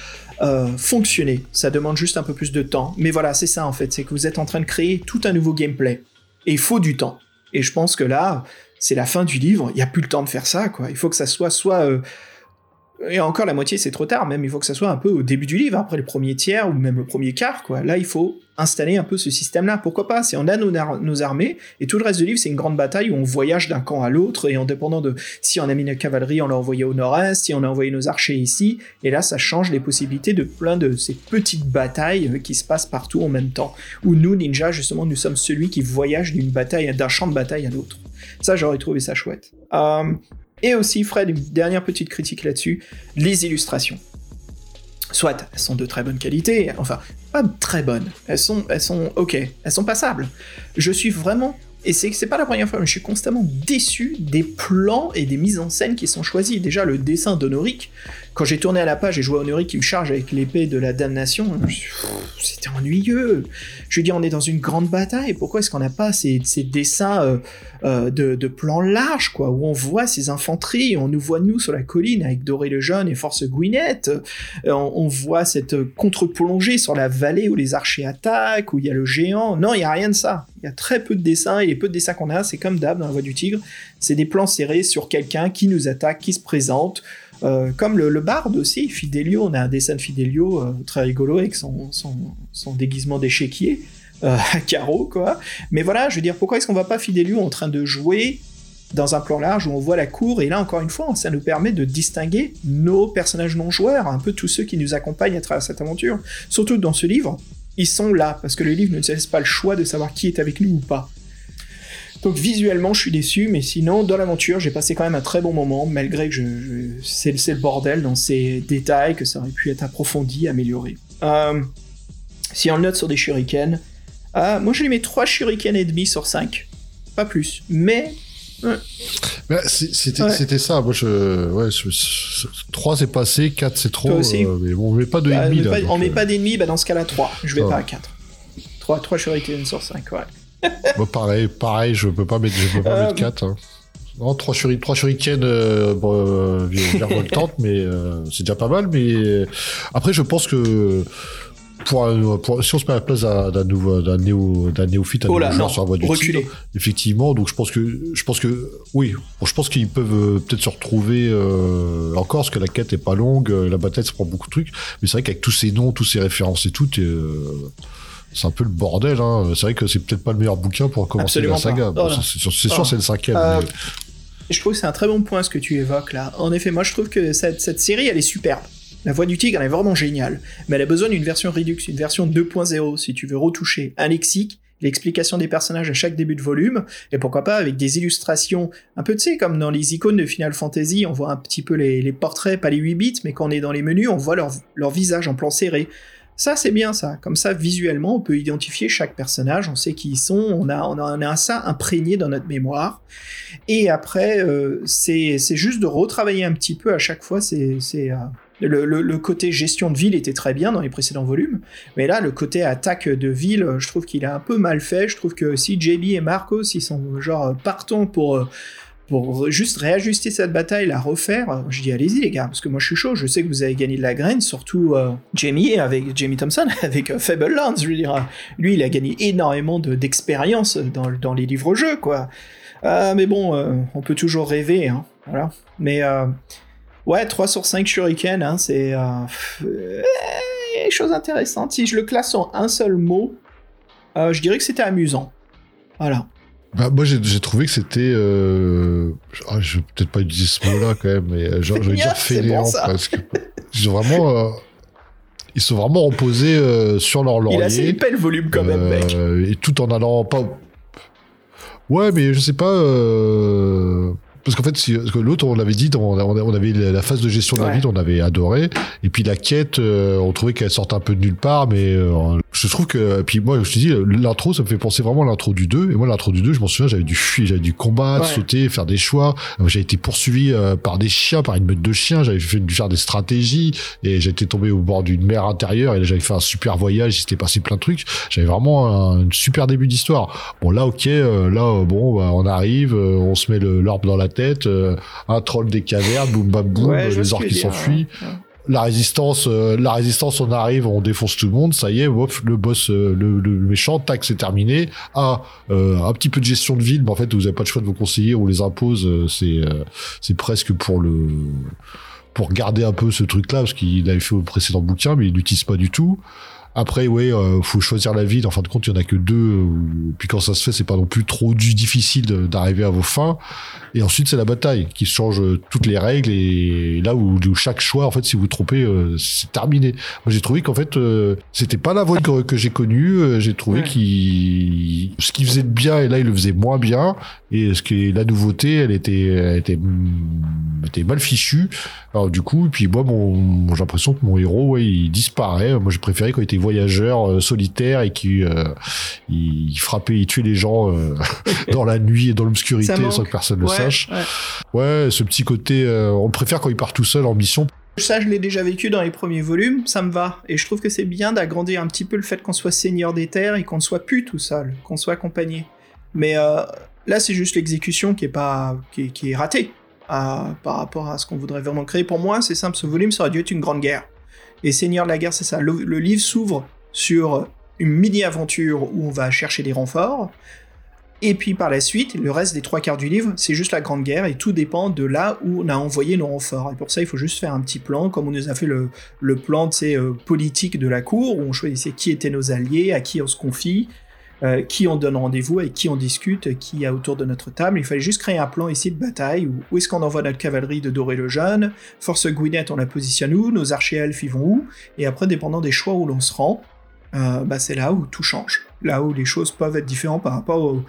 euh, fonctionner. Ça demande juste un peu plus de temps. Mais voilà, c'est ça en fait, c'est que vous êtes en train de créer tout un nouveau gameplay. Et il faut du temps. Et je pense que là, c'est la fin du livre, il n'y a plus le temps de faire ça, quoi. Il faut que ça soit soit... Euh, et encore la moitié c'est trop tard, même il faut que ça soit un peu au début du livre, après le premier tiers ou même le premier quart, quoi. Là il faut installer un peu ce système-là. Pourquoi pas? Si on a nos, ar- nos armées, et tout le reste du livre c'est une grande bataille où on voyage d'un camp à l'autre, et en dépendant de si on a mis notre cavalerie, on l'a envoyé au nord-est, si on a envoyé nos archers ici, et là ça change les possibilités de plein de ces petites batailles euh, qui se passent partout en même temps. Où nous, ninja, justement, nous sommes celui qui voyage d'une bataille, d'un champ de bataille à l'autre. Ça, j'aurais trouvé ça chouette. Euh, et aussi, Fred, une dernière petite critique là-dessus, les illustrations. Soit elles sont de très bonne qualité, enfin, pas très bonnes, elles sont, elles sont ok, elles sont passables. Je suis vraiment, et c'est pas la première fois, mais je suis constamment déçu des plans et des mises en scène qui sont choisis. Déjà, le dessin d'Honoric, quand j'ai tourné à la page et je vois Honoric qui me charge avec l'épée de la damnation, c'était ennuyeux. Je lui dis, on est dans une grande bataille, pourquoi est-ce qu'on n'a pas ces, dessins euh, euh, de, plans larges, quoi, où on voit ces infanteries, on nous voit nous sur la colline avec Doré le Jeune et Force Gwyneth, euh, on, voit cette contre-plongée sur la vallée où les archers attaquent, où il y a le géant. Non, il n'y a rien de ça. Il y a très peu de dessins, et les peu de dessins qu'on a, c'est comme d'hab dans la Voix du Tigre, c'est des plans serrés sur quelqu'un qui nous attaque, qui se présente, euh, comme le, barde aussi, Fidelio, on a un dessin de Fidelio euh, très rigolo avec son, déguisement d'échiquier euh, à quoi. Mais voilà, je veux dire, pourquoi est-ce qu'on va pas Fidelio en train de jouer dans un plan large où on voit la cour, et là, encore une fois, ça nous permet de distinguer nos personnages non-joueurs, un peu tous ceux qui nous accompagnent à travers cette aventure. Surtout dans ce livre, ils sont là, parce que le livre ne nous laisse pas le choix de savoir qui est avec nous ou pas. Donc visuellement, je suis déçu, mais sinon, dans l'aventure, j'ai passé quand même un très bon moment, malgré que je, je- c'est le bordel dans ces détails, que ça aurait pu être approfondi, amélioré. Euh, si on le note sur des shurikens, euh, moi je lui mets 3 shurikens et demi sur 5. Pas plus. Mais Mais c'est- C'était Ouais. ça. Moi, je, ouais, je- je- 3 c'est passé, 4 c'est trop. Euh, mais bon, on met pas de bah, on met là. pas- donc, on met euh, pas d'ennemis, bah dans ce cas-là 3. Je vais Ça pas à 4. 3, 3 shurikens sur 5, ouais. moi, pareil, pareil, je peux pas mettre, je peux pas Euh, mettre 4. Hein. Non, 3 shuri, trois shurikens euh, bon, euh, virevoltantes, mais euh, c'est déjà pas mal. Mais après, je pense que pour, un- pour- si on se met à la place d'un nouveau, d'un néo, d'un néophyte, un Oh là, nouveau joueur sur la voie du reculez. tigre, effectivement. Donc je pense que, je pense que, oui, bon, je pense qu'ils peuvent euh, peut-être se retrouver euh, encore, parce que la quête est pas longue, la bataille ça prend beaucoup de trucs. Mais c'est vrai qu'avec tous ces noms, tous ces références et tout, c'est un peu le bordel. Hein. C'est vrai que c'est peut-être pas le meilleur bouquin pour commencer Absolument la saga. Bon, c'est sûr, c'est sûr, c'est le cinquième. Euh, mais- Je trouve que c'est un très bon point ce que tu évoques là. En effet, moi je trouve que cette, cette série elle est superbe. La voix du tigre elle est vraiment géniale. Mais elle a besoin d'une version Redux, une version 2.0 si tu veux retoucher un lexique, l'explication des personnages à chaque début de volume, et pourquoi pas avec des illustrations un peu, tu sais, comme dans les icônes de Final Fantasy, on voit un petit peu les, les portraits, pas les 8 bits, mais quand on est dans les menus, on voit leur, leur visage en plan serré. Ça, c'est bien ça. Comme ça, visuellement, on peut identifier chaque personnage, on sait qui ils sont, on a, on a, on ça imprégné dans notre mémoire. Et après, euh, c'est juste de retravailler un petit peu à chaque fois. C'est euh, le, le- côté gestion de ville était très bien dans les précédents volumes, mais là, le côté attaque de ville, je trouve qu'il est un peu mal fait. Je trouve que si JB et Marcos, ils sont genre euh, partants pour euh, pour juste réajuster cette bataille, la refaire, je dis allez-y les gars, parce que moi je suis chaud, je sais que vous avez gagné de la graine, surtout euh, Jamie avec Jamie Thompson avec euh, Fablelands, je veux dire, euh, lui il a gagné énormément de- d'expérience dans, dans les livres-jeux quoi. Euh, mais bon, on peut toujours rêver, hein, voilà. Mais ouais, 3 sur 5 shuriken, hein, c'est choses intéressantes. Si je le classe en un seul mot, je dirais que c'était amusant. Voilà. Bah, moi, j'ai trouvé que c'était. Euh... ah, je vais peut-être pas utiliser ce mot-là quand même, mais euh, genre, je vais dire fainéant ça. presque. Ils sont vraiment. euh, Ils sont vraiment reposés euh, sur leur laurier. Il a assez épais le volume quand même, mec. Et tout en allant pas. Ouais, mais je sais pas. Parce qu'en fait, si... parce que l'autre, on l'avait dit, on, avait la phase de gestion de la Ouais. ville, on avait adoré. Et puis la quête, on trouvait qu'elle sortait un peu de nulle part, mais je trouve que. Puis moi, je te dis, l'intro, ça me fait penser vraiment à l'intro du 2. Et moi, l'intro du 2, je m'en souviens, j'avais dû fuir, j'avais dû combattre, Ouais. sauter, faire des choix. Euh, J'avais été poursuivi euh, par des chiens, par une meute de chiens. J'avais fait dû faire des stratégies et j'étais tombé au bord d'une mer intérieure et là, j'avais fait un super voyage. Il s'était passé plein de trucs. J'avais vraiment un, super début d'histoire. Bon là, ok, euh, là, euh, bon, bah, on arrive, euh, on se met l'orbe dans la tête, euh, un troll des cavernes, boum bam boum, Ouais, les orques qui s'enfuient ouais. La résistance, euh, la résistance, on arrive, on défonce tout le monde, ça y est, le boss, euh, le, méchant, tac, c'est terminé. Ah, euh, un petit peu de gestion de ville, mais en fait, vous avez pas le choix de vos conseillers, on les impose, c'est, c'est presque pour le, pour garder un peu ce truc-là, parce qu'il avait fait au précédent bouquin, mais il l'utilise pas du tout. Après, ouais, euh, faut choisir la ville. En fin de compte, il y en a que deux. euh, Puis quand ça se fait, c'est pas non plus trop du difficile d'arriver à vos fins. Et ensuite, c'est la bataille qui change euh, toutes les règles. Et là où, où chaque choix, en fait, si vous trompez, euh, c'est terminé. Moi, j'ai trouvé qu'en fait, euh, c'était pas la voie que, que j'ai connue. Euh, J'ai trouvé Ouais. qu'il ce qu'il faisait de bien et là, il le faisait moins bien. Et ce qui est la nouveauté, elle était, elle était, mm, était mal fichue. Alors du coup, puis moi, mon, j'ai l'impression que mon héros, ouais, il disparaît. Moi, j'ai préféré quand il était voyageur, euh, solitaire et qui euh, il, frappait, il tuait les gens euh, dans la nuit et dans l'obscurité sans que personne le Ouais, sache. ouais. Ouais, ce petit côté, on préfère quand il part tout seul en mission. Ça, je l'ai déjà vécu dans les premiers volumes, ça me va. Et je trouve que c'est bien d'agrandir un petit peu le fait qu'on soit seigneur des terres et qu'on ne soit plus tout seul, qu'on soit accompagné. Mais euh, là, c'est juste l'exécution qui est pas, qui est, qui est ratée par rapport à ce qu'on voudrait vraiment créer. Pour moi, c'est simple, ce volume, ça aurait dû être une grande guerre. Et Seigneur de la guerre, c'est ça. Le, livre s'ouvre sur une mini-aventure où on va chercher des renforts. Et puis par la suite, le reste des trois quarts du livre, c'est juste la Grande Guerre et tout dépend de là où on a envoyé nos renforts. Et pour ça, il faut juste faire un petit plan, comme on nous a fait le, le plan euh, politiques de la cour, où on choisissait qui étaient nos alliés, à qui on se confie, euh, qui on donne rendez-vous, avec qui on discute, qui y a autour de notre table. Il fallait juste créer un plan ici de bataille, où, est-ce qu'on envoie notre cavalerie de Doré le Jeune, Force Gwyneth, on la positionne où, nos archers elfes, ils vont où, et après, dépendant des choix où l'on se rend, euh, bah, c'est là où tout change. Là où les choses peuvent être différentes par rapport aux,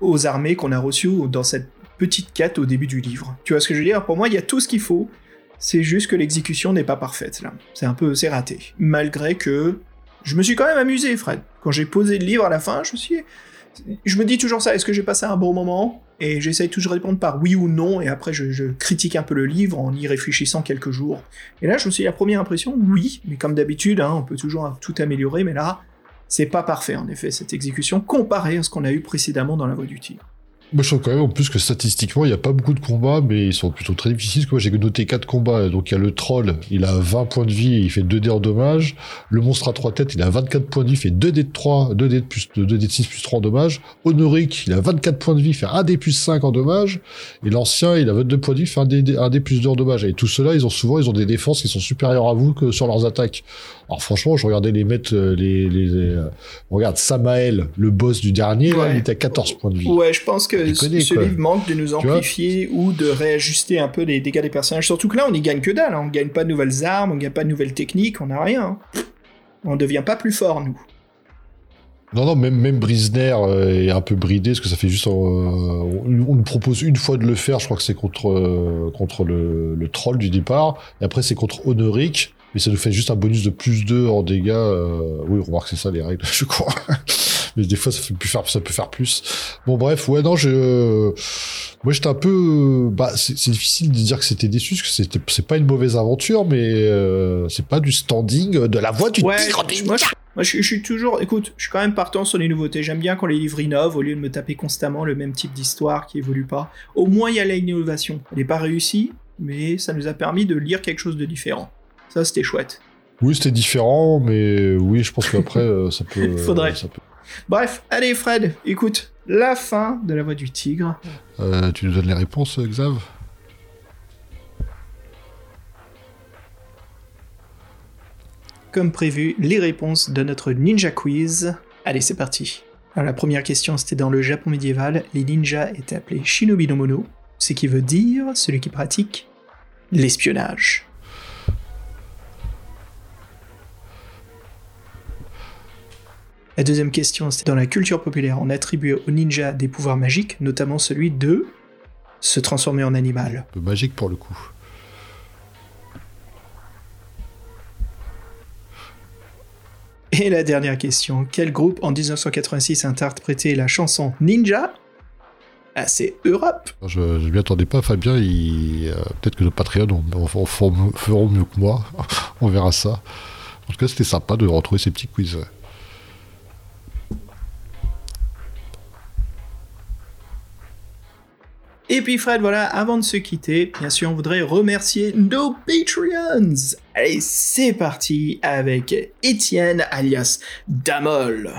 aux armées qu'on a reçues dans cette petite quête au début du livre. Tu vois ce que je veux dire? Pour moi, il y a tout ce qu'il faut. C'est juste que l'exécution n'est pas parfaite là. C'est un peu, c'est raté. Malgré que je me suis quand même amusé, Fred. Quand j'ai posé le livre à la fin, je me dis toujours ça. Est-ce que j'ai passé un bon moment? Et j'essaye toujours de répondre par oui ou non. Et après, je, critique un peu le livre en y réfléchissant quelques jours. Et là, je me suis dit, la première impression, oui. Mais comme d'habitude, hein, on peut toujours tout améliorer. Mais là, c'est pas parfait en effet cette exécution comparé à ce qu'on a eu précédemment dans la Voie du Tigre. Moi, je trouve quand même en plus que statistiquement, il n'y a pas beaucoup de combats, mais ils sont plutôt très difficiles. Parce que moi, j'ai noté 4 combats. Donc, il y a le troll, il a 20 points de vie il fait 2 dés en dommage. Le monstre à 3 têtes, il a 24 points de vie, il fait 2 dés de 3, 2 dés de, plus, 2 dés de 6 plus 3 en dommage. Honoric, il a 24 points de vie, il fait 1 dé plus 5 en dommage. Et l'ancien, il a 22 points de vie, il fait 1 dé, 1 dé plus 2 en dommage. Et tout cela, ils ont souvent, ils ont des défenses qui sont supérieures à vous que sur leurs attaques. Alors, franchement, je regardais les mettre, euh, les, les, euh, regarde, Samael, le boss du dernier, là, il était à 14 points de vie. Ouais, je pense que ce connais, ce quoi. livre manque de nous amplifier ou de réajuster un peu les dégâts des personnages. Surtout que là, on y gagne que dalle. hein. On gagne pas de nouvelles armes, on gagne pas de nouvelles techniques, on n'a rien. hein. On devient pas plus fort, nous. Non, non, même, même Brisner euh, est un peu bridé, parce que ça fait juste... euh, on, on nous propose une fois de le faire, je crois que c'est contre, euh, contre le, le troll du départ, et après c'est contre Honoric, mais ça nous fait juste un bonus de plus 2 en dégâts. euh, oui, remarque, c'est ça les règles, je crois. mais des fois, ça, fait plus faire, ça peut faire plus. Bon, bref, ouais, non, je... Moi, j'étais un peu... Bah, c'est difficile de dire que c'était déçu, parce que c'est pas une mauvaise aventure, mais euh, c'est pas du standing de la voix du Ouais, tigre des moi, je, moi, je, je suis toujours. Écoute, je suis quand même partant sur les nouveautés. J'aime bien quand les livres innovent au lieu de me taper constamment le même type d'histoire qui évolue pas. Au moins, il y a l'innovation. Elle n'est pas réussie, mais ça nous a permis de lire quelque chose de différent. Ça, c'était chouette. Oui, c'était différent, mais oui, je pense qu'après, euh, ça peut... Faudrait. ça peut- Bref, allez, Fred, écoute, la fin de La Voix du Tigre. Euh, tu nous donnes les réponses, Xav? Comme prévu, les réponses de notre Ninja Quiz. Allez, c'est parti. Alors, la première question, c'était dans le Japon médiéval. Les ninjas étaient appelés Shinobi no Mono, ce qui veut dire celui qui pratique l'espionnage. La deuxième question, c'était dans la culture populaire. On attribuait aux ninjas des pouvoirs magiques, notamment celui de se transformer en animal. Un peu magique pour le coup. Et la dernière question, quel groupe en 1986 a interprété la chanson Ninja Ah, c'est Europe? Je je m'y attendais pas, Fabien, euh, peut-être que le Patreon on, feront mieux que moi. on verra ça. En tout cas, c'était sympa de retrouver ces petits quiz. Et puis Fred, voilà, avant de se quitter, bien sûr, on voudrait remercier nos Patreons Allez, c'est parti avec Étienne alias Damol.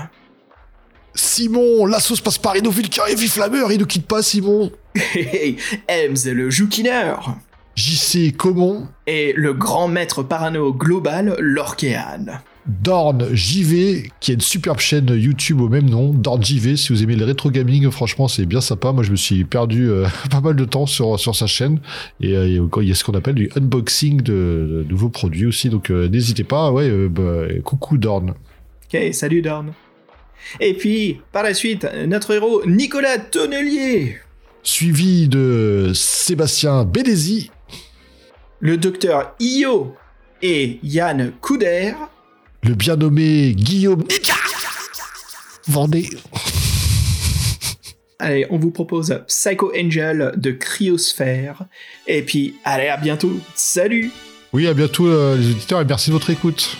Simon, la sauce passe par Vulcain et Viflameur, il ne quitte pas, Simon Hey, Ems le Joukiner. JC Comon, Et le grand maître parano global, Lorkéane. Dorn JV, qui a une superbe chaîne YouTube au même nom, Dorn JV, si vous aimez le rétro gaming, franchement c'est bien sympa, moi je me suis perdu euh, pas mal de temps sur, sur sa chaîne, et euh, il y a ce qu'on appelle du unboxing de, de nouveaux produits aussi, donc euh, n'hésitez pas, ouais, bah, coucou Dorn. Ok, salut Dorn. Et puis, par la suite, notre héros, Nicolas Tonnelier. Suivi de Sébastien Bédézy, Le docteur Io et Yann Couder. Le bien nommé Guillaume Ninja Vendée. Allez, on vous propose Psycho Angel de Cryosphère. Et puis, allez, à bientôt. Salut Oui, à bientôt euh, les auditeurs et merci de votre écoute.